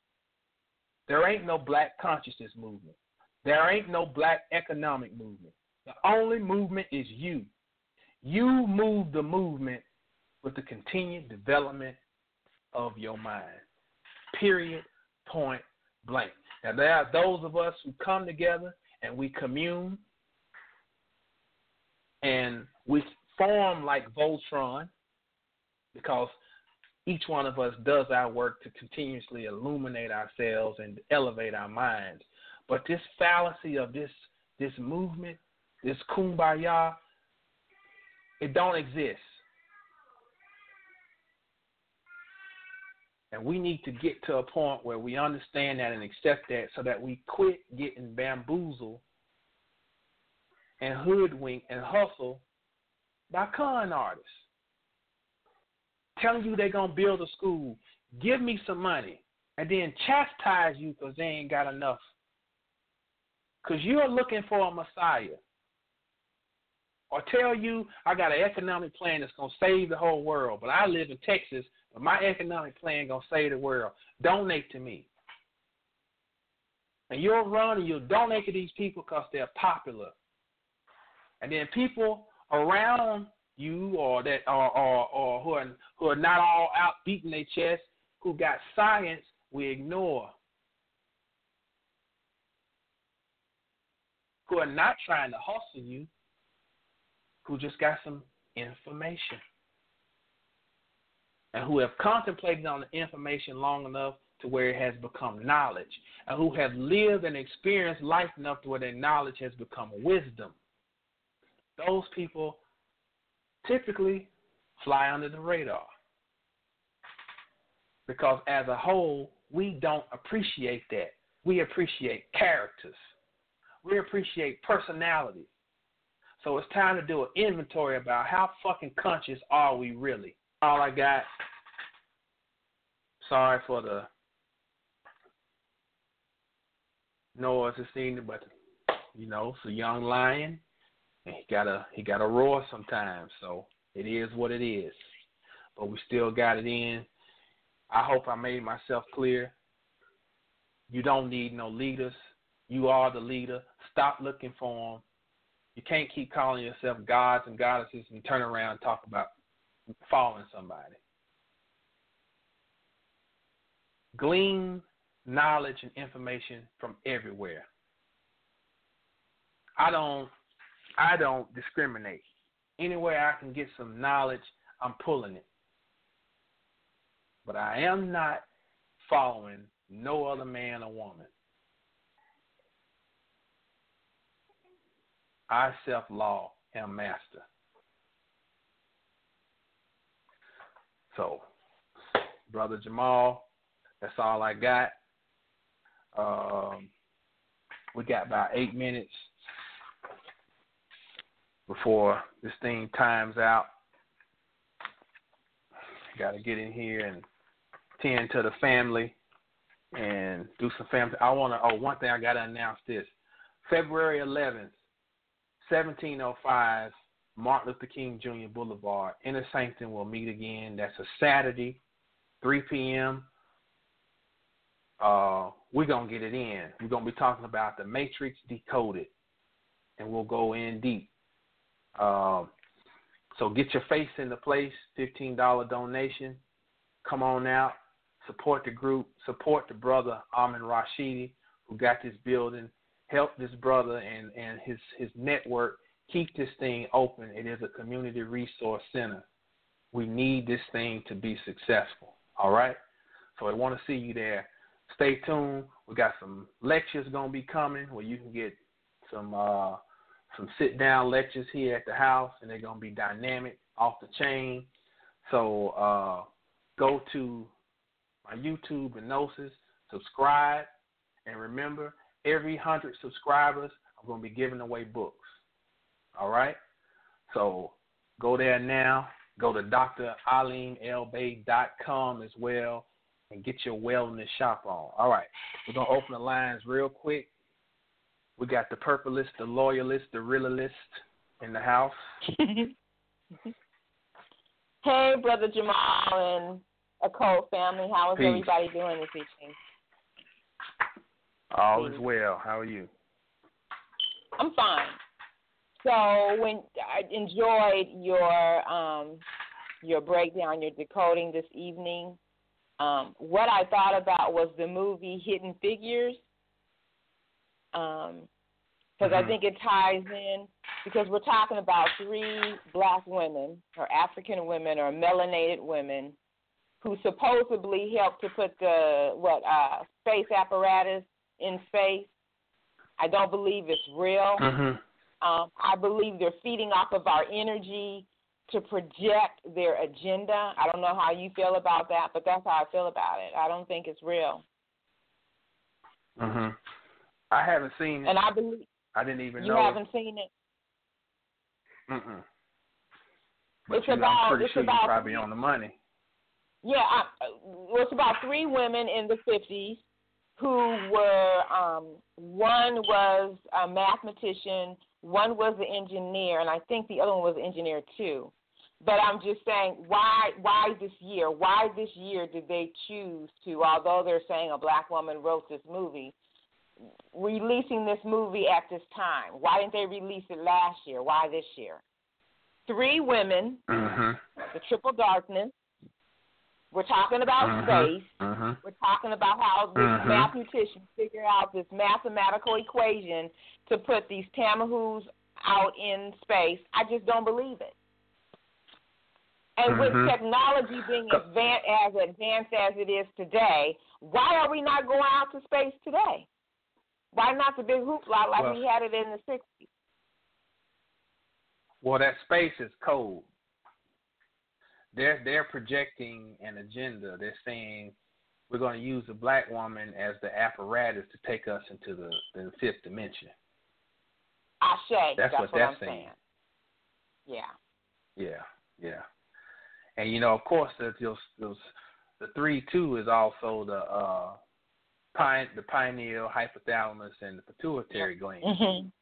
There ain't no black consciousness movement. There ain't no black economic movement. The only movement is you. You move the movement with the continued development of your mind. Period. Point blank. Now, there are those of us who come together and we commune and we form like Voltron because each one of us does our work to continuously illuminate ourselves and elevate our minds. But this fallacy of this this movement, this kumbaya, it don't exist. And we need to get to a point where we understand that and accept that so that we quit getting bamboozled and hoodwink and hustle by con artists. Telling you they're going to build a school, give me some money, and then chastise you because they ain't got enough. Because you're looking for a Messiah. Or tell you, I got an economic plan that's going to save the whole world, but I live in Texas, but my economic plan going to save the world. Donate to me. And you'll run and you'll donate to these people because they're popular and then people around you or that or or, or who are who are not all out beating their chest, who got science, we ignore. Who are not trying to hustle you, who just got some information. And who have contemplated on the information long enough to where it has become knowledge, and who have lived and experienced life enough to where their knowledge has become wisdom those people typically fly under the radar. Because as a whole, we don't appreciate that. We appreciate characters. We appreciate personality. So it's time to do an inventory about how fucking conscious are we really. All I got. Sorry for the noise this evening, but You know, it's a young lion, he gotta he gotta roar sometimes. So it is what it is. But we still got it in. I hope I made myself clear. You don't need no leaders. You are the leader. Stop looking for them. You can't keep calling yourself gods and goddesses and turn around and talk about following somebody. Glean knowledge and information from everywhere. I don't I don't discriminate. Anywhere I can get some knowledge, I'm pulling it. But I am not following no other man or woman. I self law am master. So, brother Jamal, that's all I got. Um, we got about eight minutes before this thing times out. Got to get in here and tend to the family and do some family. I want to. Oh, one thing I got to announce this: February 11th, 1705, Martin Luther King Jr. Boulevard, Inner Sanctum will meet again. That's a Saturday, 3 p.m. Uh, we're gonna get it in. We're gonna be talking about the Matrix Decoded, and we'll go in deep. Um, so get your face in the place. Fifteen dollar donation. Come on out. Support the group. Support the brother Amin Rashidi who got this building. Help this brother and and his his network keep this thing open. It is a community resource center. We need this thing to be successful. All right. So I want to see you there. Stay tuned. We got some lectures gonna be coming where you can get some uh, some sit down lectures here at the house, and they're gonna be dynamic, off the chain. So uh, go to my YouTube and Gnosis, subscribe, and remember, every hundred subscribers, I'm gonna be giving away books. All right. So go there now. Go to dralimelbay.com as well and get your wellness shop on. All right. We're going to open the lines real quick. We got the purpleist, the loyalist, the realist in the house. Hey, Brother Jamal and a Cole family. How is Peace. everybody doing this evening? All is well. How are you? I'm fine. So when I enjoyed your um, your breakdown, your decoding this evening. Um, what I thought about was the movie Hidden Figures, because I Mhm. think it ties in because we're talking about three black women or African women or melanated women who supposedly helped to put the what uh, space apparatus in space. I don't believe it's real. Mm-hmm. Um, I believe they're feeding off of our energy to project their agenda. I don't know how you feel about that, but that's how I feel about it. I don't think it's real. Mm-hmm. I haven't seen it. And I believe I didn't even you know. You haven't seen it. Mm-mm. But It's you know, about- I'm pretty it's sure about- you're probably on the money. Yeah, I, well, it's about three women in the 50s who were um, one was a mathematician, one was an engineer, and I think the other one was an engineer too. But I'm just saying, why why this year? Why this year did they choose to? Although they're saying a black woman wrote this movie, releasing this movie at this time. Why didn't they release it last year? Why this year? Three women, Mm-hmm. the triple darkness. We're talking about Mhm. space. Mm-hmm. We're talking about how this Mhm. mathematician figured out this mathematical equation to put these tamahoos out in space. I just don't believe it. And with technology being advan as advanced as it is today, why are we not going out to space today? Why not the big hoopla like Well- we had it in the 60s? Well, that space is cold. They're they're projecting an agenda. They're saying we're going to use the black woman as the apparatus to take us into the, the fifth dimension. I say That's what what they're I'm saying. Yeah. Yeah, yeah. And you know, of course, there's those, those the three two is also the uh, pine, the pineal, hypothalamus, and the pituitary gland. Mhm.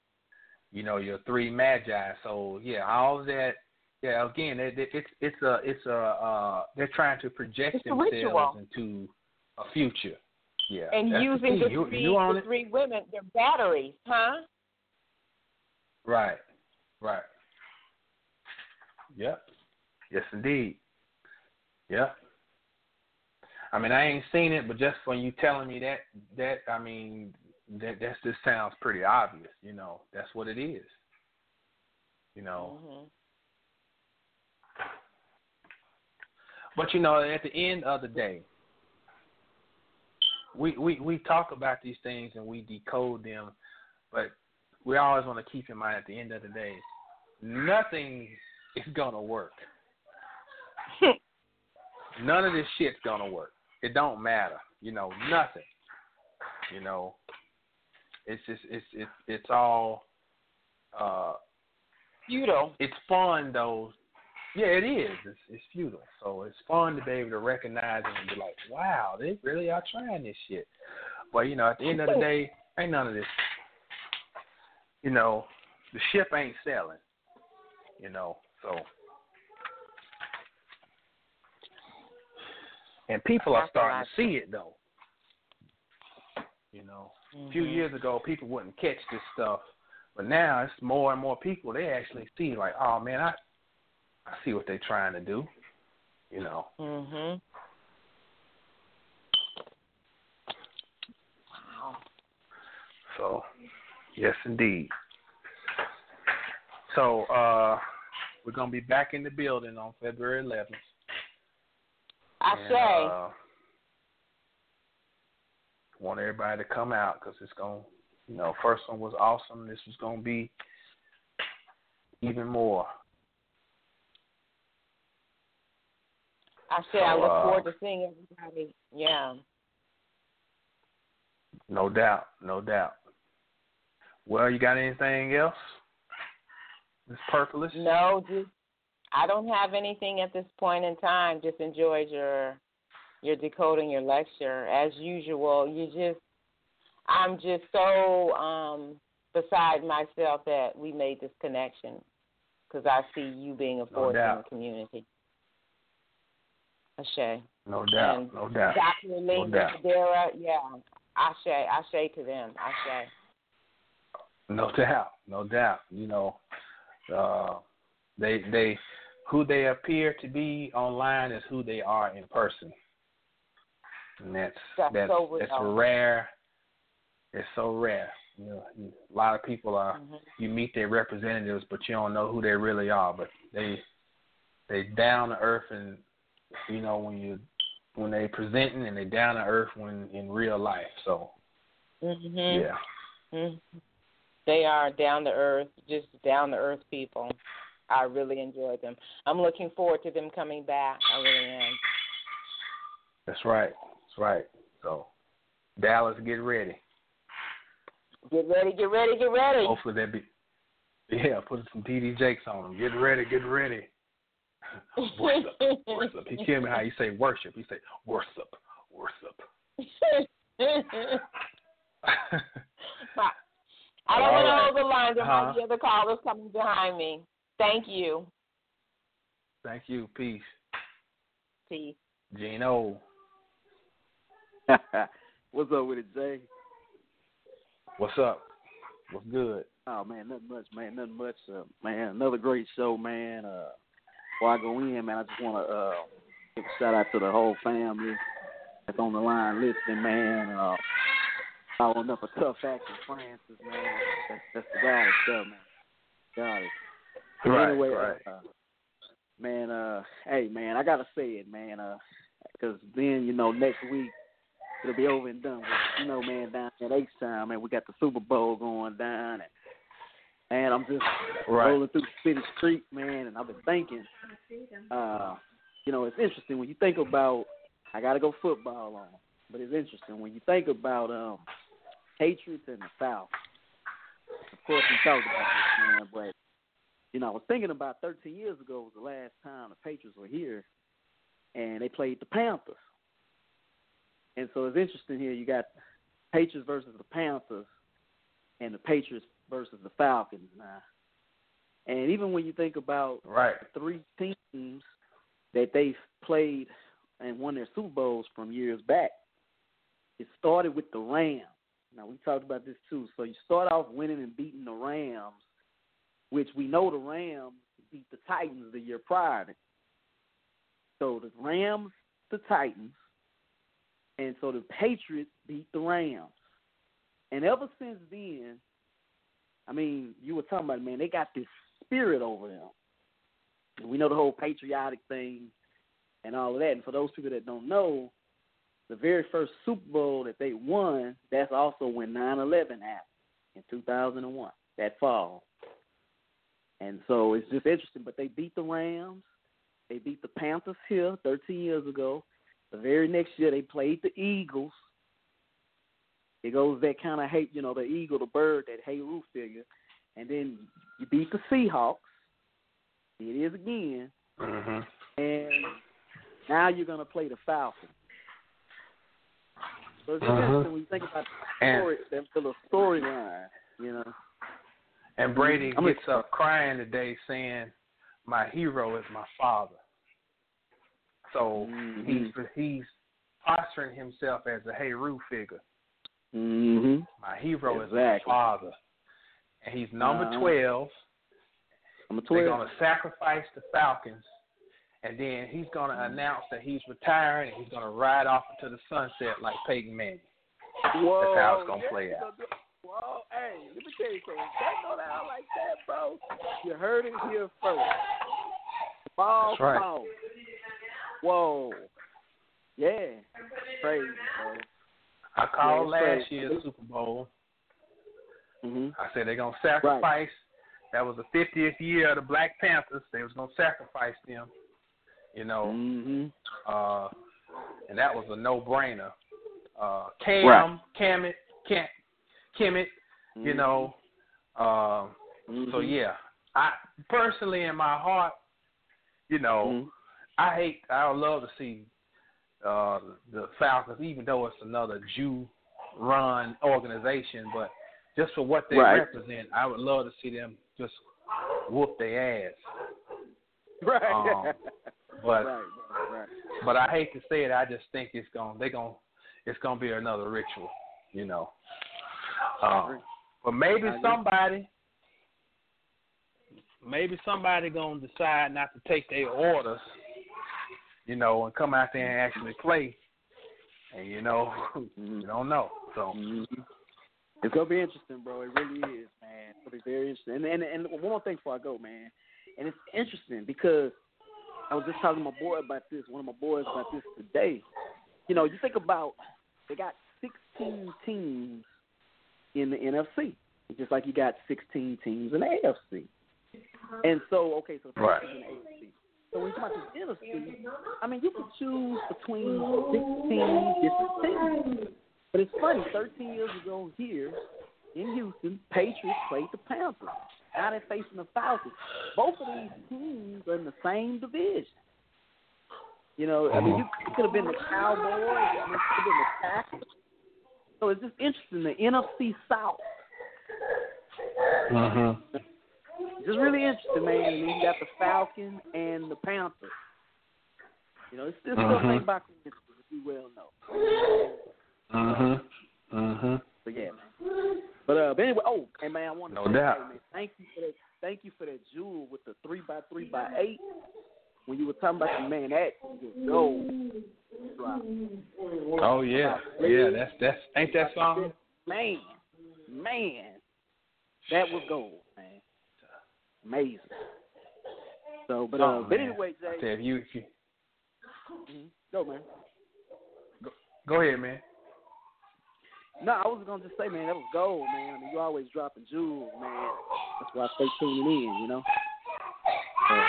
you know, your three magi. So yeah, all of that. Yeah, again, it, it, it's it's a it's a uh, they're trying to project It's themselves ritual. into a future. Yeah, and using the, the you, three you the three women, their batteries, huh? Right, right. Yep. Yes, indeed. Yep. I mean, I ain't seen it, but just from you telling me that, that I mean, that that just sounds pretty obvious. You know, that's what it is. You know, Mm-hmm. but you know, at the end of the day, we we we talk about these things and we decode them, but we always want to keep in mind at the end of the day, nothing is gonna work. None of this shit's gonna work. It don't matter. You know, nothing. You know, it's just it's it's it's all uh Futile. it's fun though. Yeah, it is. It's it's futile. So it's fun to be able to recognize it and be like, wow, they really are trying this shit. But you know, at the end of the day, ain't none of this. You know, the ship ain't sailing. You know, so. And people are starting to see it though. You know, a few Mhm. years ago, people wouldn't catch this stuff, but now it's more and more people. They actually see like, oh man, I, I see what they're trying to do. You know, Mhm. Wow. so yes, indeed. So uh, we're gonna be back in the building on February 11th. I And, say. Uh, want everybody to come out because it's going to, you know, first one was awesome. This was going to be even more. I say I look uh, forward to seeing everybody. Yeah. No doubt. No doubt. Well, you got anything else? Miss Purplish? No, just I don't have anything at this point in time. Just enjoyed your your decoding your lecture as usual. You just I'm just so um beside myself that we made this connection because I see you being a force in the community. Ashe. No doubt. And no doubt. Dr. Lee doubt. Federa, yeah. Ashe, Ashe to them. Ashe. No doubt, no doubt. You know, uh, they they who they appear to be online is who they are in person, and that's That's that's so that's rare. It's so rare. You know, a lot of people are Mhm. you meet their representatives, but you don't know who they really are. But they they down to earth, and you know when you when they presenting and they down to earth when in real life. So Mhm. yeah. Mhm. They are down to earth, just down to earth people. I really enjoyed them. I'm looking forward to them coming back. I really am. That's right. That's right. So, Dallas, get ready. Get ready, get ready, get ready. Hopefully that be. Yeah, put some TD Jakes on them. Get ready, get ready. worship, worship. He tell me how you say worship. He say worship, worship. I don't want to hold the line. There Huh? might be other callers coming behind me. Thank you. Thank you. Peace. Peace. Gino. What's up with it, Jay? What's up? What's good? Oh man, nothing much, man. Nothing much, uh, man. Another great show, man. Uh, before I go in, man, I just want to uh, give a shout out to the whole family that's on the line listening, man. Uh, following up a tough action, Francis, man. That's, that's the guy stuff, man. Got it. But Right, anyway, right. Uh, man, uh, hey, man, I gotta say it, man, uh 'cause then you know next week it'll be over and done with. You know, man, down at H Town, man, we got the Super Bowl going down, and and I'm just Right. rolling through the city street, man, and I've been thinking, uh, you know, it's interesting when you think about. I gotta go football on, but it's interesting when you think about um Patriots in the South. Of course, we talked about this, man, but you know, I was thinking about 13 years ago was the last time the Patriots were here, and they played the Panthers. And so it's interesting here. You got Patriots versus the Panthers, and the Patriots versus the Falcons now. And even when you think about right. the three teams that they've played and won their Super Bowls from years back, it started with the Rams. Now we talked about this too. So you start off winning and beating the Rams, which we know the Rams beat the Titans the year prior. So the Rams, the Titans, and so the Patriots beat the Rams. And ever since then, I mean, you were talking about man, they got this spirit over them. We know the whole patriotic thing and all of that. And for those people that don't know, the very first Super Bowl that they won, that's also when 9/11 happened in 2001, that fall. And so it's just interesting. But they beat the Rams, they beat the Panthers here 13 years ago. The very next year they played the Eagles. It goes that kind of hate, you know, the eagle, the bird, that Heru figure, and then you beat the Seahawks. It is again, Mm-hmm. and now you're gonna play the Falcons. So it's Mhm. interesting when you think about the story, the, the storyline, you know. And Brady I'm gets up crying today saying, "My hero is my father." So Mm-hmm. he's he's posturing himself as a Heru figure. Mm-hmm. My hero is my father, and he's number Uh-huh. twelve. Number They're going to sacrifice the Falcons, and then he's going to announce that he's retiring, and he's going to ride off into the sunset like Peyton Manning. Whoa, That's how it's gonna yeah, play out. Gonna do- Whoa, hey, let me tell you something. That go down like that, bro. You heard it here first. Ball That's right. falls. Whoa. Yeah. Crazy, bro. I called Yeah, it's last crazy. year's Super Bowl. Mm-hmm. I said they're gonna sacrifice. That was the 50th year of the Black Panthers. They was gonna sacrifice them. You know, Mm-hmm. uh, and that was a no-brainer. Uh, Cam, Right. Kemet, Cam, Kemet, you Mhm. know. Uh, Mhm. So yeah, I personally in my heart, you know, Mm-hmm. I hate. I would love to see uh, the Falcons, even though it's another Jew-run organization, but just for what they Right. represent, I would love to see them just whoop their ass. Right. Um, but right, right. but I hate to say it. I just think it's gonna they gonna it's gonna be another ritual, you know. Um, but maybe somebody, maybe somebody gonna decide not to take their orders, you know, and come out there and actually play. And you know, you don't know. So Mhm. It's gonna be interesting, bro. It really is, man. It's gonna be very interesting. And and and one more thing before I go, man. And it's interesting because I was just talking to my boy about this. One of my boys about this today. You know, you think about they got 16 teams in the NFC, just like you got 16 teams in the AFC. Uh-huh. And so, okay, so Right. in the AFC. So when you talk about the NFC, I mean, you can choose between 16 different teams. But it's funny, 13 years ago here in Houston, Patriots played the Panthers. Now they're facing the Falcons. Both of these teams are in the same division. You know, I mean, uh-huh. you could have been the Cowboys. I mean, it could have been the Packers. So it's just interesting. The NFC South. Mm-hmm. Just really interesting, man. And then you got the Falcons and the Panthers. You know, it's still still Mhm. playing by coincidence, as you well know. Mm-hmm. Mm-hmm. But yeah, man. But uh, but anyway, oh, and man, I want to No say, doubt. hey, man, thank you for that. Thank you for that jewel with the three by three by eight. When you were talking about the man, that was gold. Oh yeah, yeah. That's that's ain't that something? Man, man, that was gold, man. Amazing. So, but uh, Oh, but anyway, I Jay, tell you, if you, Mhm. go man. go ahead, man. No, I was gonna just say, man, that was gold, man. I mean, you always dropping jewels, man. That's why I stay tuning in, you know. Well,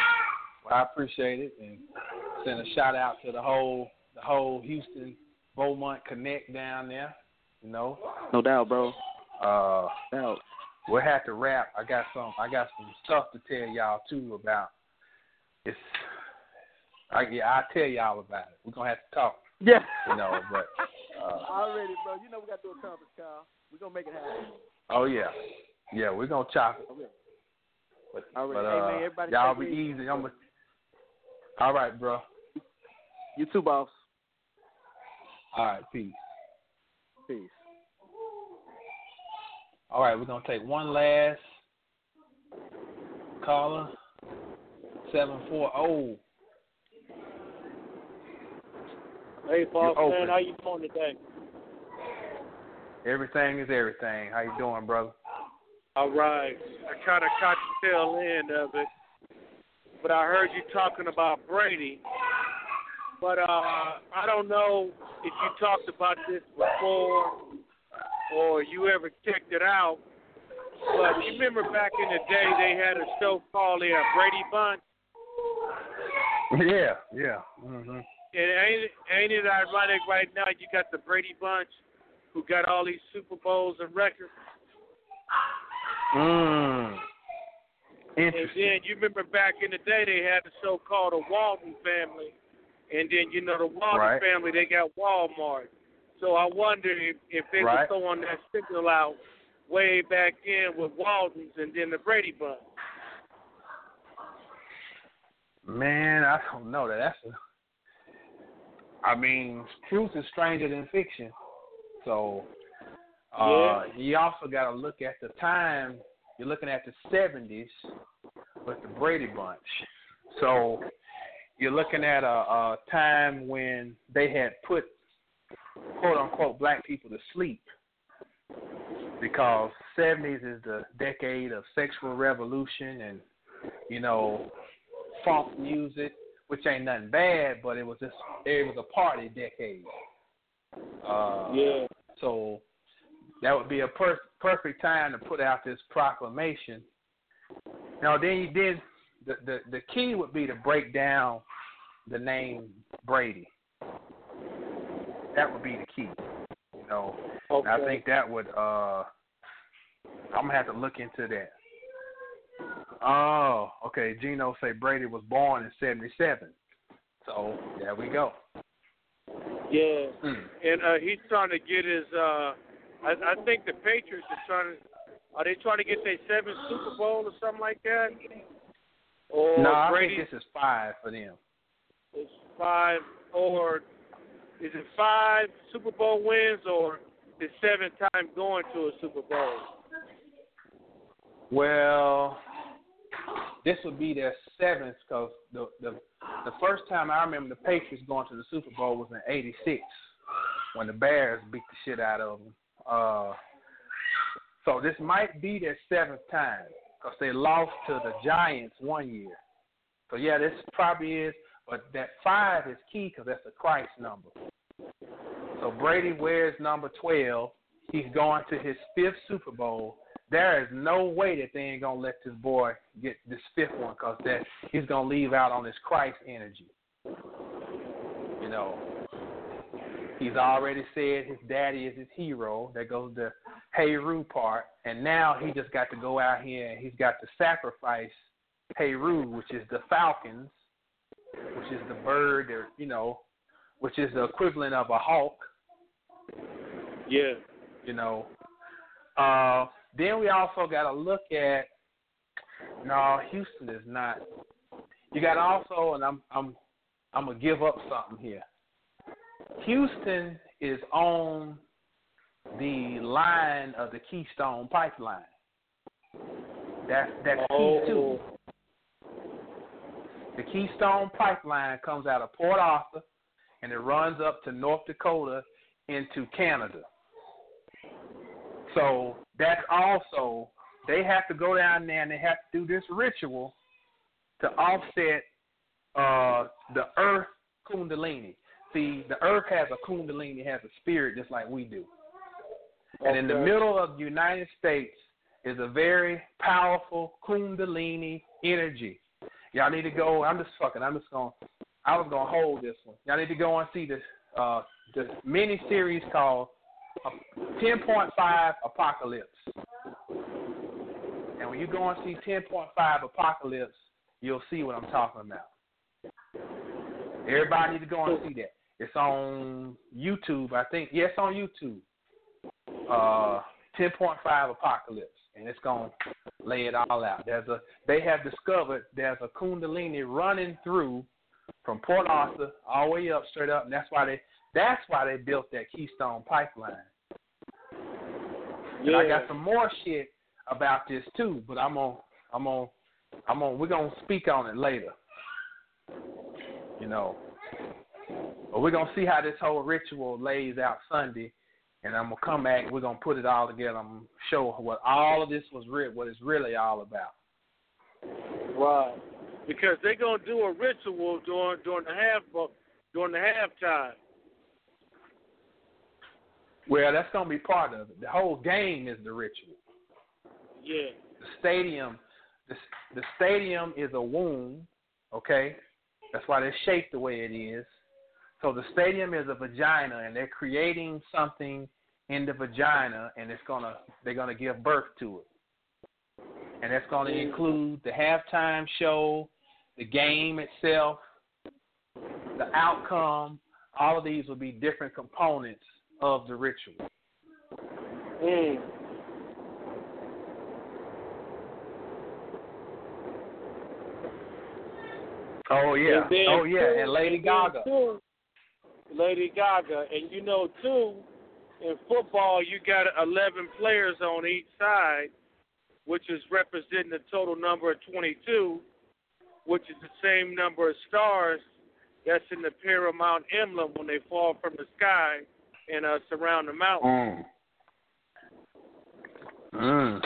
I appreciate it and send a shout out to the whole the whole Houston Beaumont Connect down there. You know, No doubt, bro. uh, No doubt. we'll have to wrap. I got some I got some stuff to tell y'all too about. It's I yeah I tell y'all about it. We're gonna have to talk. Yeah. You know, but uh, Already, bro. You know we got to do a conference call. We're gonna make it happen. oh yeah, Yeah, we're gonna chop it. But, All right. but Hey, uh, man, everybody y'all be easy. easy. I'm a, all right, bro. You too, boss. All right, peace. Peace. All right, we're gonna take one last caller. Seven four oh. Hey, boss You're man, open. how you doing today? Everything is everything. How you doing, brother? All right. I kind of caught the tail end of it, but I heard you talking about Brady. But uh, I don't know if you talked about this before or you ever checked it out. But you remember back in the day they had a show called the uh, Brady Bunch, Yeah, yeah. hmm and ain't ain't it ironic right now you got the Brady Bunch who got all these Super Bowls and records. Mm. And then you remember back in the day they had a show called the Walton Family, and then you know the Walton Right. family they got Walmart. So I wonder if if they Right. were throwing that signal out way back in with Waltons and then the Brady Bunch. Man, I don't know that. That's a. I mean, truth is stranger than fiction. So, uh, you also got to look at the time. You're looking at the '70s with the Brady Bunch. So, you're looking at a, a time when they had put quote unquote black people to sleep because 70s is the decade of sexual revolution and you know funk music, which ain't nothing bad, but it was just it was a party decade. Uh, Yeah. So that would be a per- perfect time to put out this proclamation. Now, then you did the, the the key would be to break down the name Brady. That would be the key. You know, and I think that would. uh I'm gonna have to look into that. Oh, okay. Gino say Brady was born in '77. So there we go. Yeah. Mm. And uh, he's trying to get his. Uh, I, I think the Patriots are trying to. Are they trying to get their seventh Super Bowl or something like that? Or no, I think this is five for them. It's five, or is it five Super Bowl wins, or the seventh time going to a Super Bowl? Well, this would be their seventh because the, the the first time I remember the Patriots going to the Super Bowl was in '86 when the Bears beat the shit out of them. Uh, so this might be their seventh time because they lost to the Giants one year. So yeah, this probably is, but that five is key because that's a Christ number. So Brady wears number 12. He's going to his fifth Super Bowl. There is no way that they ain't gonna let this boy get this fifth one because that he's gonna leave out on his Christ energy. You know, he's already said his daddy is his hero. That goes the Heru part, and now he just got to go out here and he's got to sacrifice Heru, which is the Falcons, which is the bird, that, you know, which is the equivalent of a hawk. Yeah. You know. Uh, then we also got to look at. No, Houston is not. You got also, and I'm I'm I'm gonna give up something here. Houston is on the line of the Keystone Pipeline. That's that's key too. The Keystone Pipeline comes out of Port Arthur and it runs up to North Dakota into Canada. So that's also they have to go down there and they have to do this ritual to offset uh, the earth kundalini. See, the earth has a kundalini, has a spirit just like we do. And in the middle of the United States is a very powerful kundalini energy. Y'all need to go. I'm just fucking. I'm just going. I was gonna hold this one. Y'all need to go and see this uh the mini series called uh, 10.5 Apocalypse. And when you go and see 10.5 Apocalypse, you'll see what I'm talking about. Everybody need to go and see that. It's on YouTube, I think. Yes, on YouTube. Uh, 10.5 Apocalypse. and it's gonna lay it all out. There's a they have discovered there's a kundalini running through from Port Arthur all the way up straight up, and that's why they that's why they built that Keystone pipeline. Yeah. And I got some more shit about this too, but I'm on I'm on I'm on we're gonna speak on it later. You know. But we're gonna see how this whole ritual lays out Sunday and I'm gonna come back. We're gonna put it all together. I'm gonna show what all of this was re- what it's really all about. Right. Because they're gonna do a ritual during during the half uh, during the halftime. Well, that's gonna be part of it. The whole game is the ritual. Yeah. The stadium, the the stadium is a womb. Okay, that's why they're shaped the way it is. So the stadium is a vagina, and they're creating something in the vagina, and it's gonna they're gonna give birth to it, and that's gonna include the halftime show, the game itself, the outcome. All of these will be different components of the ritual. Mm. Oh yeah, oh yeah, and Lady Gaga. Lady Gaga, and you know too, in football you got 11 players on each side, which is representing the total number of 22, which is the same number of stars that's in the paramount emblem when they fall from the sky and uh, surround the mountain. Mm. Mm.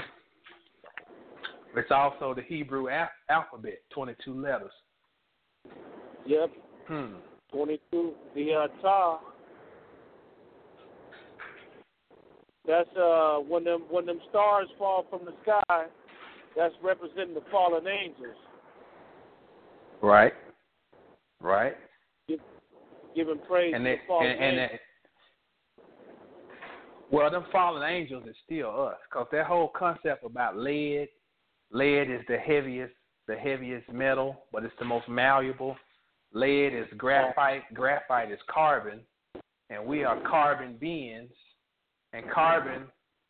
It's also the Hebrew al- alphabet, 22 letters. Yep, Hmm. 22. The uh, Ta. That's uh when them when them stars fall from the sky. That's representing the fallen angels, Right. Right. giving praise And to the fallen and, and angels. that, well, them fallen angels is still us, cause that whole concept about lead, lead is the heaviest, the heaviest metal, but it's the most malleable. Lead is graphite, graphite is carbon, and we are carbon beings, and carbon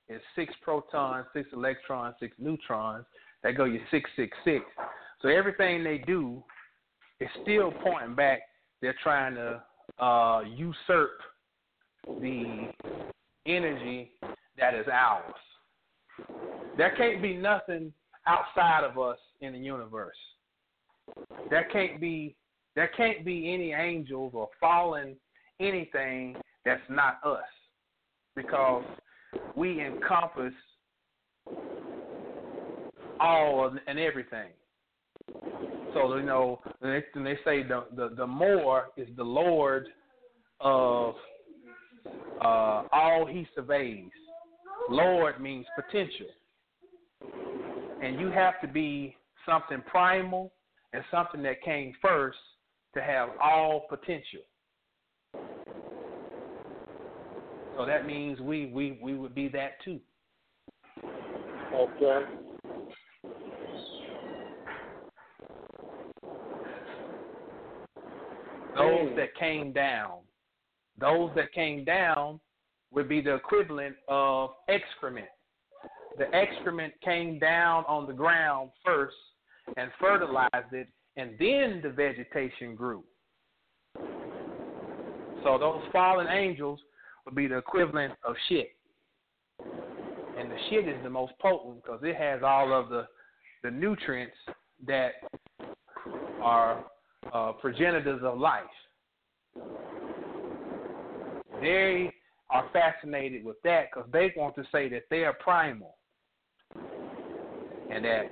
is six protons, six electrons, six neutrons. That go you six six six. So everything they do is still pointing back. They're trying to uh, usurp the energy that is ours. There can't be nothing outside of us in the universe. There can't be there can't be any angels or fallen anything that's not us because we encompass all and everything. So you know, when they say the, the the Moor is the Lord of uh, all He surveys. Lord means potential, and you have to be something primal and something that came first to have all potential. So that means we we we would be that too. Okay. Those hmm. that came down, those that came down would be the equivalent of excrement. The excrement came down on the ground first and fertilized it, and then the vegetation grew. So those fallen angels would be the equivalent of shit. And the shit is the most potent because it has all of the, the nutrients that are uh, progenitors of life. They are fascinated with that because they want to say that they are primal and that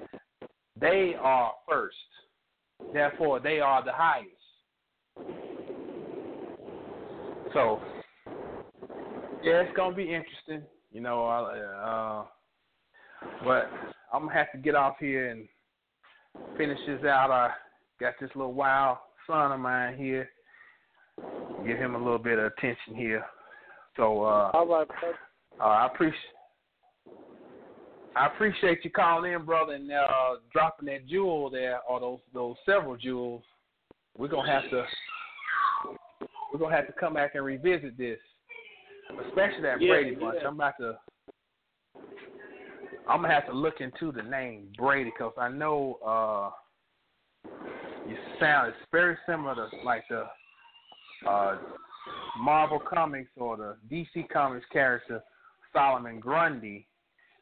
they are first. Therefore, they are the highest. So, yeah, it's gonna be interesting. You know, uh, but I'm gonna have to get off here and finish this out. I got this little wild son of mine here. Give him a little bit of attention here. So, uh, All right, uh, I appreciate. I appreciate you calling in, brother, and uh, dropping that jewel there, or those those several jewels. We're gonna have to we're gonna have to come back and revisit this, especially that Yeah, Brady bunch. yeah. I'm about to I'm gonna have to look into the name Brady because I know uh, you sound it's very similar to like the uh, Marvel Comics or the DC Comics character Solomon Grundy.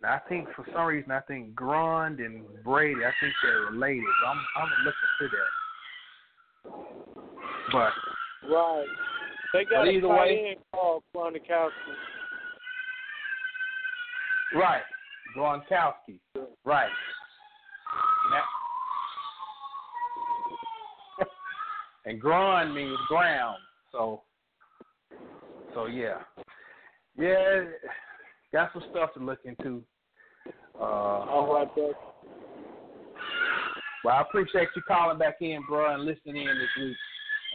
And I think for some reason I think Grund and Brady I think they're related. So I'm I'm gonna look into that. But Right. They got But a either tight way- end called Gronkowski. right, Gronkowski, right. Now- and Grund means ground. So, so yeah, yeah, got some stuff to look into. Uh, All right, bro. well, I appreciate you calling back in, bro, and listening in this week,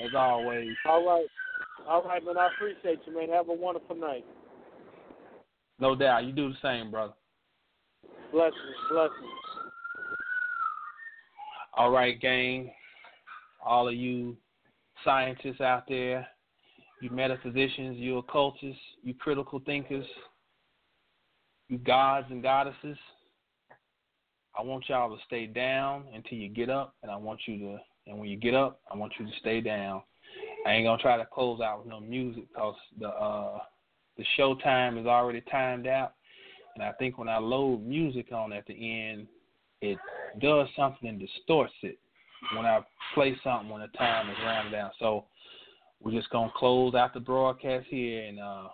as always. All right. All right, man. I appreciate you, man. Have a wonderful night. No doubt, you do the same, brother. Blessings. Blessings. All right, gang. All of you scientists out there, you metaphysicians, you occultists, you critical thinkers, you gods and goddesses. I want y'all to stay down until you get up, and I want you to, and when you get up, I want you to stay down. I ain't gonna try to close out with no music because the uh, the show time is already timed out, and I think when I load music on at the end, it does something and distorts it when I play something when the time is rounded down. So we're just gonna close out the broadcast here and uh,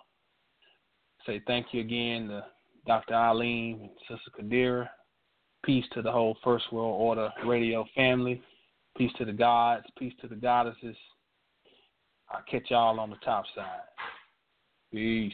say thank you again to Dr. Eileen and Sister Kadira. Peace to the whole First World Order radio family. Peace to the gods. Peace to the goddesses. I'll catch y'all on the top side. Peace.